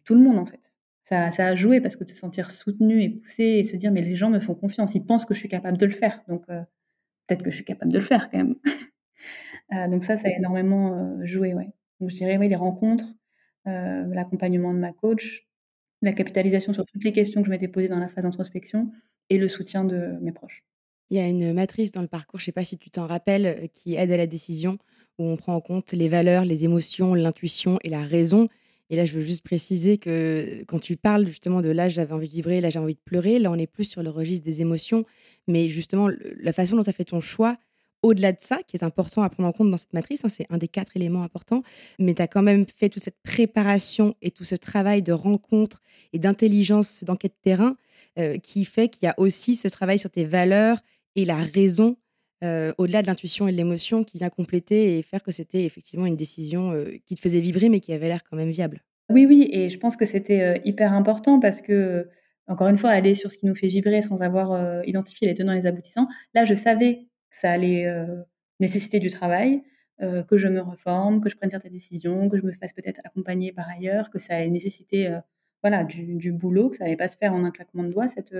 tout le monde en fait. Ça, ça a joué parce que de se sentir soutenu et poussé et se dire mais les gens me font confiance, ils pensent que je suis capable de le faire, donc euh, peut-être que je suis capable de le faire quand même. Euh, donc ça, ça a énormément euh, joué, ouais. Donc je dirais oui les rencontres, l'accompagnement de ma coach, la capitalisation sur toutes les questions que je m'étais posées dans la phase d'introspection et le soutien de mes proches. Il y a une matrice dans le parcours, je ne sais pas si tu t'en rappelles, euh, qui aide à la décision, où on prend en compte les valeurs, les émotions, l'intuition et la raison. Et là, je veux juste préciser que quand tu parles justement de là, j'avais envie de vibrer, là, j'ai envie de pleurer, là, on est plus sur le registre des émotions. Mais justement, la façon dont tu as fait ton choix, au-delà de ça, qui est important à prendre en compte dans cette matrice, hein, c'est un des quatre éléments importants, mais tu as quand même fait toute cette préparation et tout ce travail de rencontre et d'intelligence d'enquête terrain euh, qui fait qu'il y a aussi ce travail sur tes valeurs et la raison, euh, au-delà de l'intuition et de l'émotion, qui vient compléter et faire que c'était effectivement une décision euh, qui te faisait vibrer, mais qui avait l'air quand même viable. Oui, oui, et je pense que c'était euh, hyper important parce que, encore une fois, aller sur ce qui nous fait vibrer sans avoir identifié les tenants et les aboutissants, là, je savais que ça allait nécessiter du travail, que je me reforme, que je prenne certaines décisions, que je me fasse peut-être accompagner par ailleurs, que ça allait nécessiter voilà, du, boulot, que ça allait pas se faire en un claquement de doigts, cette,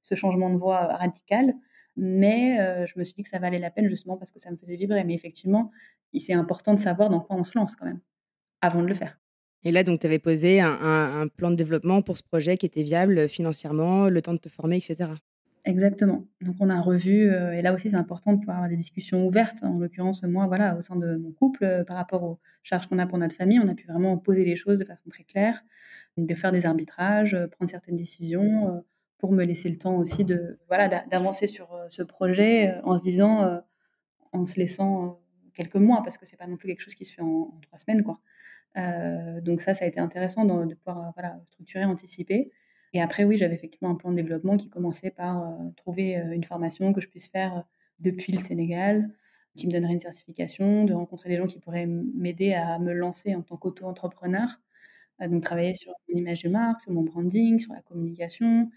ce changement de voie radical. Mais euh, je me suis dit que ça valait la peine justement parce que ça me faisait vibrer. Mais effectivement, c'est important de savoir dans quoi on se lance quand même, avant de le faire. Et là, donc, tu avais posé un, plan de développement pour ce projet qui était viable euh, financièrement, le temps de te former, etc. Exactement. Donc, on a revu, euh, et là aussi, c'est important de pouvoir avoir des discussions ouvertes. En l'occurrence, moi, voilà, au sein de mon couple, par rapport aux charges qu'on a pour notre famille, on a pu vraiment poser les choses de façon très claire, de faire des arbitrages, prendre certaines décisions pour me laisser le temps aussi de voilà d'avancer sur euh, ce projet euh, en se disant euh, en se laissant quelques mois parce que c'est pas non plus quelque chose qui se fait en, trois semaines quoi. Donc ça ça a été intéressant de, pouvoir voilà structurer anticiper. Et après oui j'avais effectivement un plan de développement qui commençait par trouver une formation que je puisse faire depuis le Sénégal qui me donnerait une certification de rencontrer des gens qui pourraient m'aider à me lancer en tant qu'auto-entrepreneur. Donc travailler sur mon image de marque, sur mon branding, sur la communication,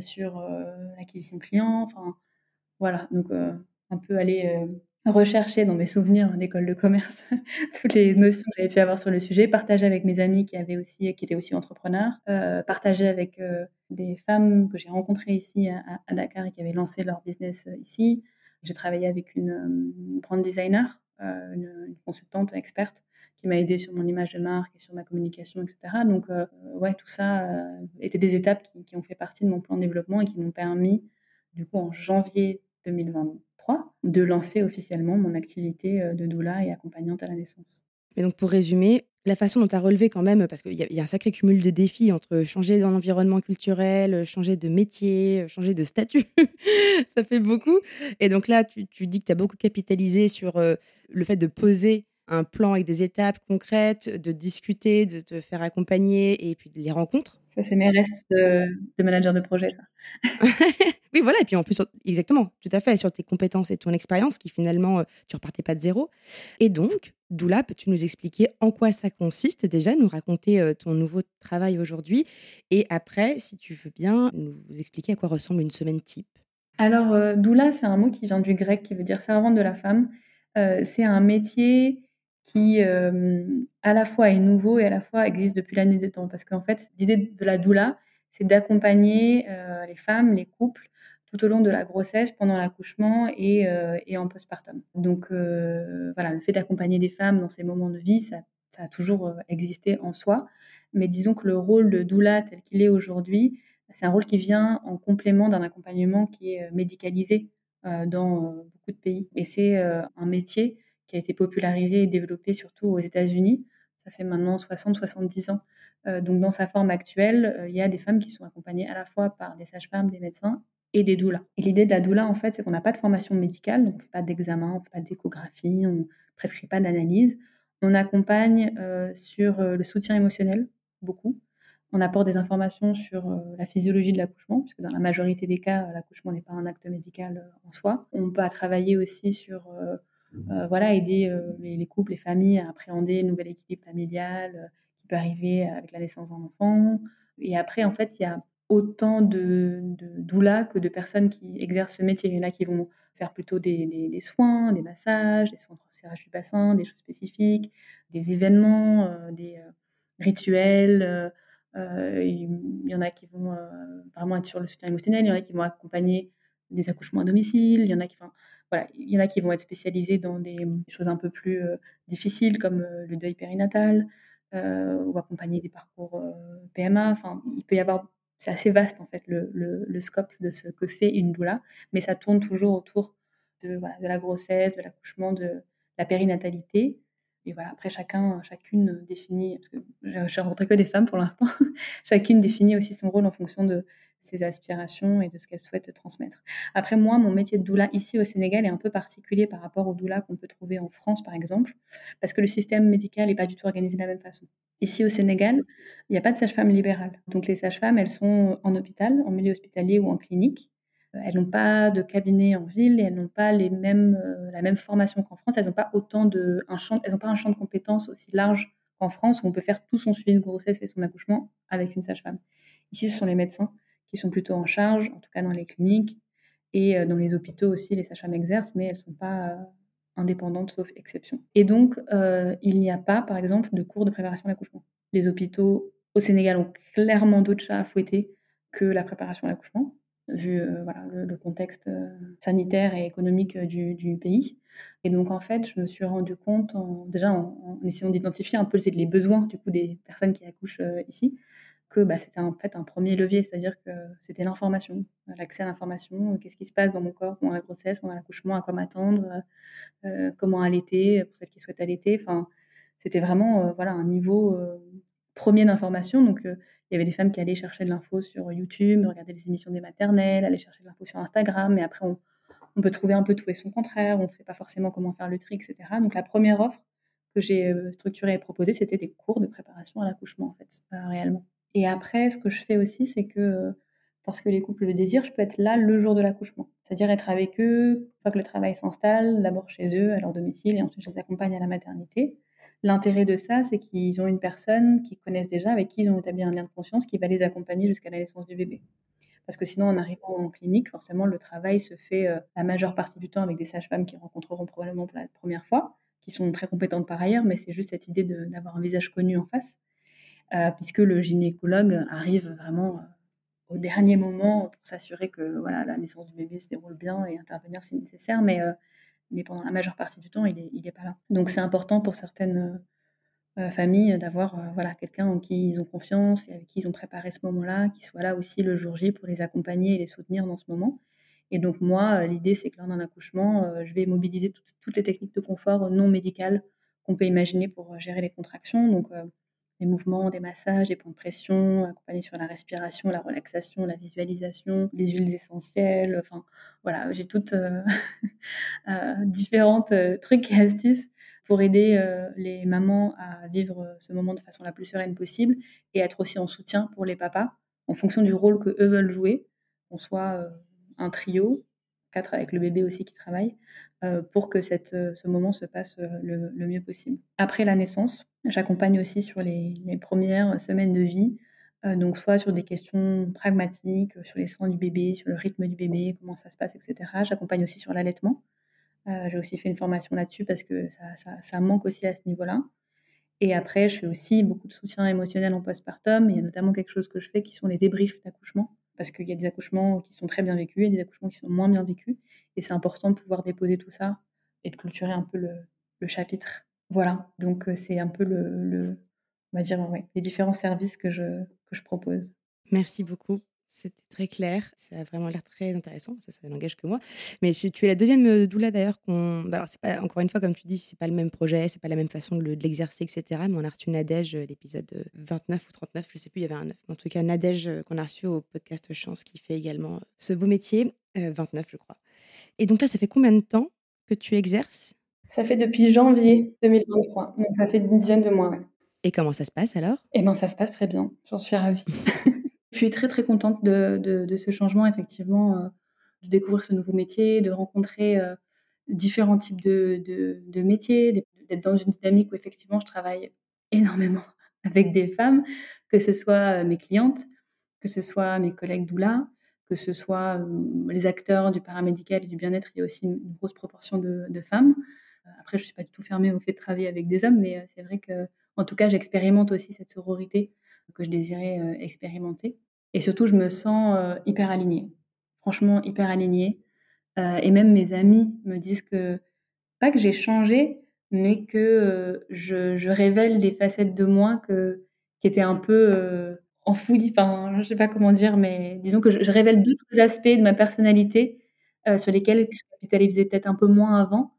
sur euh, l'acquisition client. Enfin, voilà, donc euh, un peu aller rechercher dans mes souvenirs d'école de commerce toutes les notions que j'avais pu avoir sur le sujet, partager avec mes amis qui avaient aussi, qui étaient aussi entrepreneurs, partager avec des femmes que j'ai rencontrées ici à, Dakar et qui avaient lancé leur business ici. J'ai travaillé avec une, brand designer, une, consultante experte qui m'a aidé sur mon image de marque et sur ma communication, etc. Donc, euh, ouais, tout ça euh, des étapes qui, ont fait partie de mon plan de développement et qui m'ont permis, du coup, en janvier 2023, de lancer officiellement mon activité euh, de doula et accompagnante à la naissance. Mais donc, pour résumer, la façon dont tu as relevé quand même, parce qu'il y, a un sacré cumul de défis entre changer dans l'environnement culturel, changer de métier, changer de statut, ça fait beaucoup. Et donc là, tu, tu dis que tu as beaucoup capitalisé sur le fait de poser un plan avec des étapes concrètes, de discuter, de te faire accompagner et puis les rencontres. Ça, c'est mes restes de, manager de projet, ça. oui, voilà. Et puis en plus, exactement, tout à fait, sur tes compétences et ton expérience qui finalement, euh, tu repartais pas de zéro. Et donc, Doula, peux-tu nous expliquer en quoi ça consiste déjà, nous raconter euh, ton nouveau travail aujourd'hui? Et après, si tu veux bien, nous expliquer à quoi ressemble une semaine type. Alors, euh, Doula, c'est un mot qui vient du grec qui veut dire servante de la femme. c'est un métier qui à la fois est nouveau et à la fois existe depuis l'année des temps. Parce qu'en fait, l'idée de la doula, c'est d'accompagner les femmes, les couples, tout au long de la grossesse, pendant l'accouchement et, et, en postpartum. Donc voilà, le fait d'accompagner des femmes dans ces moments de vie, ça, a toujours existé en soi. Mais disons que le rôle de doula tel qu'il est aujourd'hui, c'est un rôle qui vient en complément d'un accompagnement qui est médicalisé dans beaucoup de pays. Et c'est un métier a été popularisé et développé surtout aux États-Unis. Ça fait maintenant 60-70 ans. Euh, donc dans sa forme actuelle, euh, il y a des femmes qui sont accompagnées à la fois par des sages-femmes, des médecins et des doulas. Et l'idée de la doula, en fait, c'est qu'on n'a pas de formation médicale, donc on ne fait pas d'examen, on ne fait pas d'échographie, on ne prescrit pas d'analyse. On accompagne sur le soutien émotionnel, beaucoup. On apporte des informations sur la physiologie de l'accouchement, puisque dans la majorité des cas, l'accouchement n'est pas un acte médical en soi. On peut travailler aussi sur voilà, aider les, couples, les familles à appréhender une nouvelle équilibre familiale qui peut arriver avec la naissance d'un enfant. Et après, en fait, il y a autant de, doulas que de personnes qui exercent ce métier. Il y en a qui vont faire plutôt des, soins, des massages, des soins de serrage du bassin, des choses spécifiques, des événements, euh, des euh, rituels. Euh, il y en a qui vont vraiment être sur le soutien émotionnel, il y en a qui vont accompagner des accouchements à domicile, il y en a qui, enfin, voilà, il y en a qui vont être spécialisés dans des choses un peu plus difficiles comme le deuil périnatal ou accompagner des parcours PMA. Enfin, il peut y avoir c'est assez vaste en fait le, le, scope de ce que fait une doula, mais ça tourne toujours autour de, voilà, de la grossesse, de l'accouchement, de la périnatalité. Et voilà, après chacun, chacune définit, parce que je n'ai rencontré que des femmes pour l'instant, chacune définit aussi son rôle en fonction de ses aspirations et de ce qu'elle souhaite transmettre. Après moi, mon métier de doula ici au Sénégal est un peu particulier par rapport au doula qu'on peut trouver en France par exemple, parce que le système médical n'est pas du tout organisé de la même façon. Ici au Sénégal, il n'y a pas de sage-femme libérale. Donc les sages-femmes, elles sont en hôpital, en milieu hospitalier ou en clinique. Euh, elles n'ont pas de cabinet en ville et elles n'ont pas les mêmes, euh, la même formation qu'en France. Elles n'ont pas autant de un champ, elles n'ont pas un champ de compétences aussi large qu'en France où on peut faire tout son suivi de grossesse et son accouchement avec une sage-femme. Ici, ce sont les médecins qui sont plutôt en charge, en tout cas dans les cliniques et euh, dans les hôpitaux aussi. Les sages-femmes exercent, mais elles ne sont pas indépendantes sauf exception. Et donc, euh, il n'y a pas, par exemple, de cours de préparation à l'accouchement. Les hôpitaux au Sénégal ont clairement d'autres chats à fouetter que la préparation à l'accouchement, vu euh, voilà, le, contexte euh, sanitaire et économique du, pays. Et donc, en fait, je me suis rendu compte, déjà en, en essayant d'identifier un peu les besoins du coup, des personnes qui accouchent ici, que bah, c'était en fait un premier levier, c'est-à-dire que c'était l'information, l'accès à l'information, qu'est-ce qui se passe dans mon corps pendant la grossesse, pendant l'accouchement, à quoi m'attendre, euh, comment allaiter pour celles qui souhaitent allaiter. Enfin, c'était vraiment euh, voilà un niveau euh, premier d'information. Donc il y avait des femmes qui allaient chercher de l'info sur YouTube, regarder les émissions des maternelles, aller chercher de l'info sur Instagram, mais après on, on, peut trouver un peu tout et son contraire, on ne sait pas forcément comment faire le tri, etc. Donc la première offre que j'ai structurée et proposée, c'était des cours de préparation à l'accouchement, en fait, réellement. Et après, ce que je fais aussi, c'est que lorsque les couples le désirent, je peux être là le jour de l'accouchement. C'est-à-dire être avec eux, une fois que le travail s'installe, d'abord chez eux, à leur domicile, et ensuite je les accompagne à la maternité. L'intérêt de ça, c'est qu'ils ont une personne qu'ils connaissent déjà, avec qui ils ont établi un lien de conscience, qui va les accompagner jusqu'à la naissance du bébé. Parce que sinon, en arrivant en clinique, forcément, le travail se fait euh, la majeure partie du temps avec des sages-femmes qui rencontreront probablement pour la première fois, qui sont très compétentes par ailleurs, mais c'est juste cette idée d'avoir un visage connu en face. Euh, puisque le gynécologue arrive vraiment euh, au dernier moment pour s'assurer que voilà, la naissance du bébé se déroule bien et intervenir si nécessaire, mais, euh, mais pendant la majeure partie du temps, il n'est il est pas là. Donc c'est important pour certaines familles d'avoir voilà, quelqu'un en qui ils ont confiance et avec qui ils ont préparé ce moment-là, qui soit là aussi le jour J pour les accompagner et les soutenir dans ce moment. Et donc moi, l'idée, c'est que lors d'un accouchement, je vais mobiliser toutes, les techniques de confort non médicales qu'on peut imaginer pour gérer les contractions. Donc mouvements, des massages, des points de pression, accompagnés sur la respiration, la relaxation, la visualisation, les huiles essentielles. Enfin, voilà, j'ai toutes euh, euh, différentes euh, trucs et astuces pour aider les mamans à vivre ce moment de façon la plus sereine possible et être aussi en soutien pour les papas en fonction du rôle que eux veulent jouer, qu'on soit un trio, quatre avec le bébé aussi qui travaille, pour que cette, ce moment se passe le, le mieux possible. Après la naissance, J'accompagne aussi sur les, premières semaines de vie, euh, donc soit sur des questions pragmatiques, sur les soins du bébé, sur le rythme du bébé, comment ça se passe, etc. J'accompagne aussi sur l'allaitement. Euh, j'ai aussi fait une formation là-dessus parce que ça, manque aussi à ce niveau-là. Et après, je fais aussi beaucoup de soutien émotionnel en postpartum. Il y a notamment quelque chose que je fais qui sont les débriefs d'accouchement. Parce qu'il y a des accouchements qui sont très bien vécus et des accouchements qui sont moins bien vécus. Et c'est important de pouvoir déposer tout ça et de clôturer un peu le chapitre. Voilà, donc c'est un peu le, on va dire, les différents services que je propose. Merci beaucoup. C'était très clair. Ça a vraiment l'air très intéressant. Ça, ça n'engage que moi. Mais tu es la deuxième doula d'ailleurs qu'on. Bah, alors, c'est pas, encore une fois, comme tu dis, c'est pas le même projet, c'est pas la même façon de, l'exercer, etc. Mais on a reçu Nadège, l'épisode 29 ou 39, je sais plus, il y avait un 9. En tout cas, Nadège, qu'on a reçu au podcast Chance, qui fait également ce beau métier. 29, je crois. Et donc là, ça fait combien de temps que tu exerces? Ça fait depuis janvier 2023, donc ça fait une dizaine de mois, ouais. Et comment ça se passe alors? Eh ben, ça se passe très bien, j'en suis ravie. Je suis très, très contente de ce changement effectivement, euh, de découvrir ce nouveau métier, de rencontrer, euh, différents types de métiers, d'être dans une dynamique où effectivement je travaille énormément avec des femmes, que ce soit, mes clientes, que ce soit mes collègues doula, que ce soit, les acteurs du paramédical et du bien-être. Il y a aussi une grosse proportion de femmes. Après je suis pas du tout fermée au fait de travailler avec des hommes, mais c'est vrai que en tout cas, j'expérimente aussi cette sororité que je désirais euh, expérimenter. Et surtout, je me sens euh, hyper alignée. Franchement, hyper alignée. Euh, et même mes amis me disent que, pas que j'ai changé, mais que je, révèle des facettes de moi que, qui étaient un peu enfouies. Enfin, je sais pas comment dire, mais disons que je, révèle d'autres aspects de ma personnalité sur lesquels je capitalisais peut-être un peu moins avant,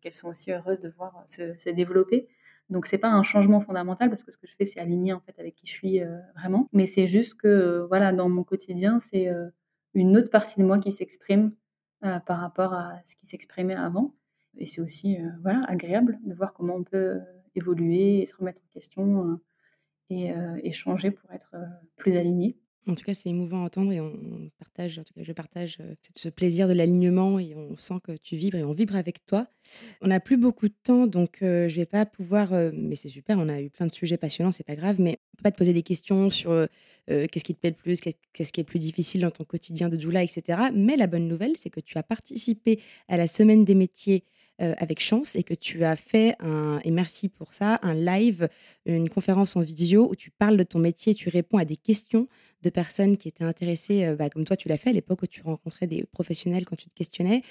qu'elles sont aussi heureuses de voir se développer. Donc c'est pas un changement fondamental parce que ce que je fais c'est aligner en fait avec qui je suis euh, vraiment, mais c'est juste que euh, voilà dans mon quotidien c'est euh, une autre partie de moi qui s'exprime par rapport à ce qui s'exprimait avant et c'est aussi voilà agréable de voir comment on peut évoluer et se remettre en question et, et changer pour être plus aligné. En tout cas, c'est émouvant à entendre et on partage, en tout cas, je partage euh, ce plaisir de l'alignement et on sent que tu vibres et on vibre avec toi. On n'a plus beaucoup de temps, donc euh, je vais pas pouvoir, euh, mais c'est super, on a eu plein de sujets passionnants, c'est pas grave, mais on peut pas te poser des questions sur qu'est-ce qui te plaît le plus, qu'est-ce qui est plus difficile dans ton quotidien de doula, etc. Mais la bonne nouvelle, c'est que tu as participé à la semaine des métiers avec chance et que tu as fait un, et merci pour ça, un live, une conférence en vidéo où tu parles de ton métier, tu réponds à des questions de personnes qui étaient intéressées, euh, bah, comme toi tu l'as fait à l'époque où tu rencontrais des professionnels quand tu te questionnais.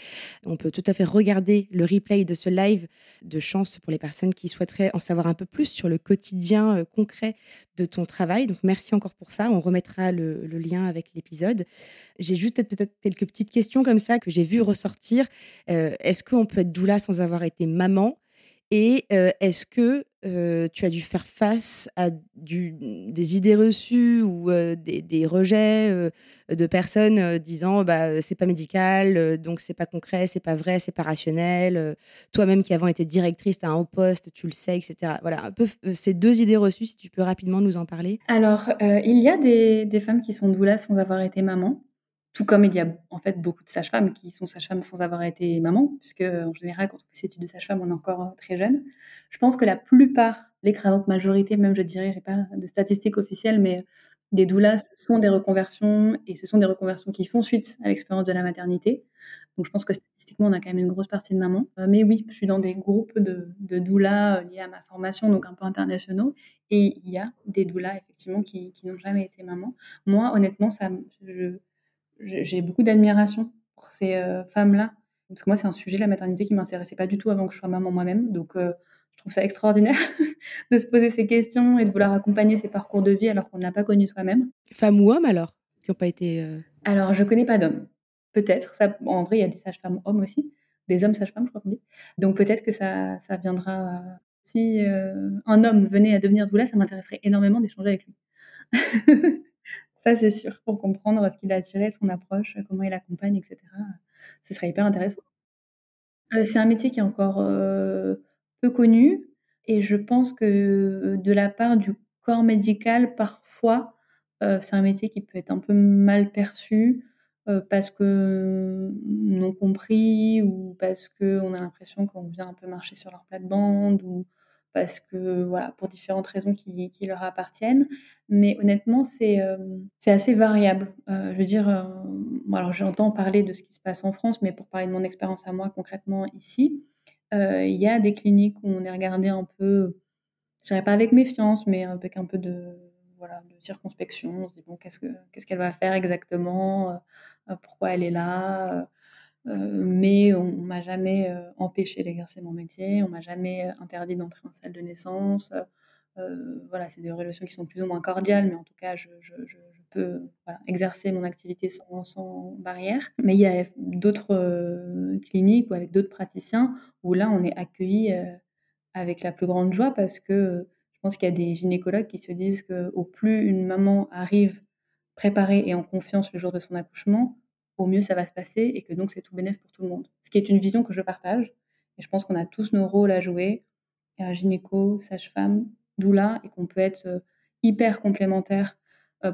On peut tout à fait regarder le replay de ce live de chance pour les personnes qui souhaiteraient en savoir un peu plus sur le quotidien euh, concret de ton travail. Donc merci encore pour ça. On remettra le, lien avec l'épisode. J'ai juste peut-être quelques petites questions comme ça que j'ai vu ressortir. Euh, est-ce qu'on peut être doula sans avoir été maman? Et est-ce que tu as dû faire face à des idées reçues ou des, rejets de personnes disant bah c'est pas médical, donc c'est pas concret, c'est pas vrai, c'est pas rationnel. Toi-même qui avant été directrice, as un haut poste, tu le sais, etc. Voilà, un peu ces deux idées reçues, si tu peux rapidement nous en parler. Alors, il y a des, des femmes qui sont doulas sans avoir été maman. Tout comme il y a en fait beaucoup de sages-femmes qui sont sages-femmes sans avoir été maman, puisque en général, quand on fait ces études de sage-femme, on est encore euh, très jeune. Je pense que la plupart, l'écrasante majorité, même je dirais, j'ai pas de statistiques officielles, mais des doulas, ce sont des reconversions et ce sont des reconversions qui font suite à l'expérience de la maternité. Donc je pense que statistiquement, on a quand même une grosse partie de mamans. Euh, mais oui, je suis dans des groupes de, de doulas euh, liés à ma formation, donc un peu internationaux. Et il y a des doulas, effectivement, qui, qui n'ont jamais été maman. Moi, honnêtement, ça, je, j'ai beaucoup d'admiration pour ces euh, femmes-là. Parce que moi, c'est un sujet, la maternité, qui m'intéressait pas du tout avant que je sois maman moi-même. Donc, euh, je trouve ça extraordinaire de se poser ces questions et de vouloir accompagner ces parcours de vie alors qu'on ne l'a pas connu soi-même. Femmes ou hommes alors Qui n'ont pas été. Euh, alors, je connais pas d'hommes. Peut-être. Ça, en vrai, il y a des sages-femmes hommes aussi. Des hommes sages-femmes, je crois qu'on dit. Donc, peut-être que ça, ça viendra. Si un homme venait à devenir doula, ça m'intéresserait énormément d'échanger avec lui. Ça, c'est sûr, pour comprendre ce qu'il a attiré de son approche, comment il accompagne, etc. Ce serait hyper intéressant. Euh, c'est un métier qui est encore euh, peu connu et je pense que de la part du corps médical, parfois, euh, c'est un métier qui peut être un peu mal perçu parce que non compris ou parce qu'on a l'impression qu'on vient un peu marcher sur leur plate-bande ou parce que voilà, pour différentes raisons qui, leur appartiennent. Mais honnêtement, c'est euh, assez variable. Euh, je veux dire, euh, alors j'entends parler de ce qui se passe en France, mais pour parler de mon expérience à moi concrètement ici, il y a des cliniques où on est regardé un peu, je dirais pas avec méfiance, mais avec un peu de voilà, de circonspection. On se dit bon, qu'est-ce que qu'est-ce qu'elle va faire exactement? Pourquoi elle est là? euh, mais on, m'a jamais euh, empêché d'exercer mon métier, on m'a jamais euh, interdit d'entrer en salle de naissance. voilà, c'est des relations qui sont plus ou moins cordiales, mais en tout cas, je, je, exercer mon activité sans, barrière. Mais il y a d'autres cliniques ou avec d'autres praticiens où là, on est accueilli avec la plus grande joie parce que je pense qu'il y a des gynécologues qui se disent qu'au plus une maman arrive préparée et en confiance le jour de son accouchement, au mieux ça va se passer et que donc c'est tout bénéf pour tout le monde. Ce qui est une vision que je partage Et je pense qu'on a tous nos rôles à jouer, gynéco, sage-femme, doula, et qu'on peut être hyper complémentaires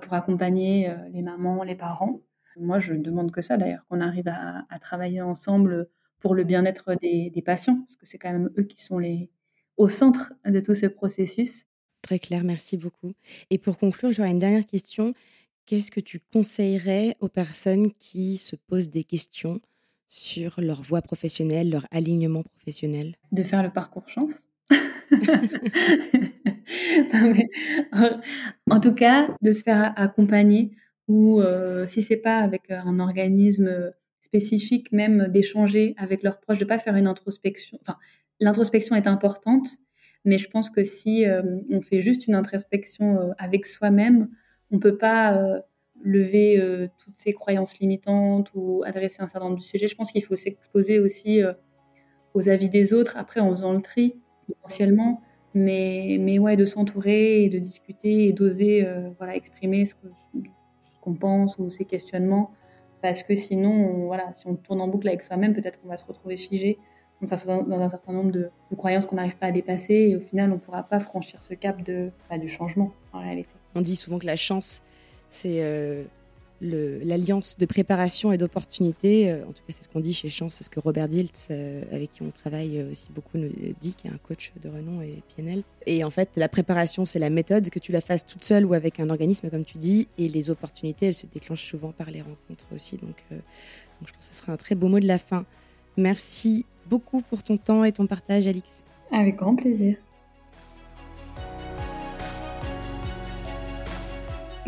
pour accompagner les mamans, les parents. Moi, je ne demande que ça d'ailleurs, qu'on arrive à, travailler ensemble pour le bien-être des, des, patients, parce que c'est quand même eux qui sont les, au centre de tout ce processus. Très clair, merci beaucoup. Et pour conclure, j'aurais une dernière question. Qu'est-ce que tu conseillerais aux personnes qui se posent des questions sur leur voie professionnelle, leur alignement professionnel? De faire le parcours chance. en tout cas, de se faire accompagner ou euh, si c'est pas avec un organisme spécifique, même d'échanger avec leurs proches, de pas faire une introspection. Enfin, l'introspection est importante, mais je pense que si euh, on fait juste une introspection euh, avec soi-même, on peut pas euh, lever toutes ces croyances limitantes ou adresser un certain nombre de sujets. Je pense qu'il faut s'exposer aussi aux avis des autres, après en faisant le tri potentiellement, mais, mais ouais, de s'entourer et de discuter et d'oser voilà, exprimer ce qu'on pense ou ses questionnements, parce que sinon, voilà, si on tourne en boucle avec soi-même, peut-être qu'on va se retrouver figé dans un certain nombre de, croyances qu'on n'arrive pas à dépasser et au final on ne pourra pas franchir ce cap de, bah, du changement en réalité. On dit souvent que la chance, c'est euh, l'alliance de préparation et d'opportunité. Euh, en tout cas, c'est ce qu'on dit chez Chance, c'est ce que Robert Diltz, euh, avec qui on travaille aussi beaucoup, nous dit, qui est un coach de renom et PNL. Et en fait, la préparation, c'est la méthode, que tu la fasses toute seule ou avec un organisme, comme tu dis, et les opportunités, elles se déclenchent souvent par les rencontres aussi. Donc, donc je pense que ce serait un très beau mot de la fin. Merci beaucoup pour ton temps et ton partage, Alix. Avec grand plaisir.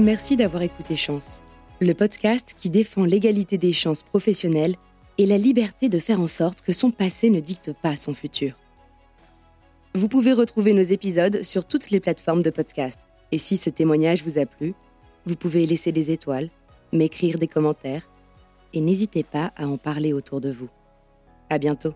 Merci d'avoir écouté Chance, le podcast qui défend l'égalité des chances professionnelles et la liberté de faire en sorte que son passé ne dicte pas son futur. Vous pouvez retrouver nos épisodes sur toutes les plateformes de podcast. Et si ce témoignage vous a plu, vous pouvez laisser des étoiles, m'écrire des commentaires et n'hésitez pas à en parler autour de vous. À bientôt.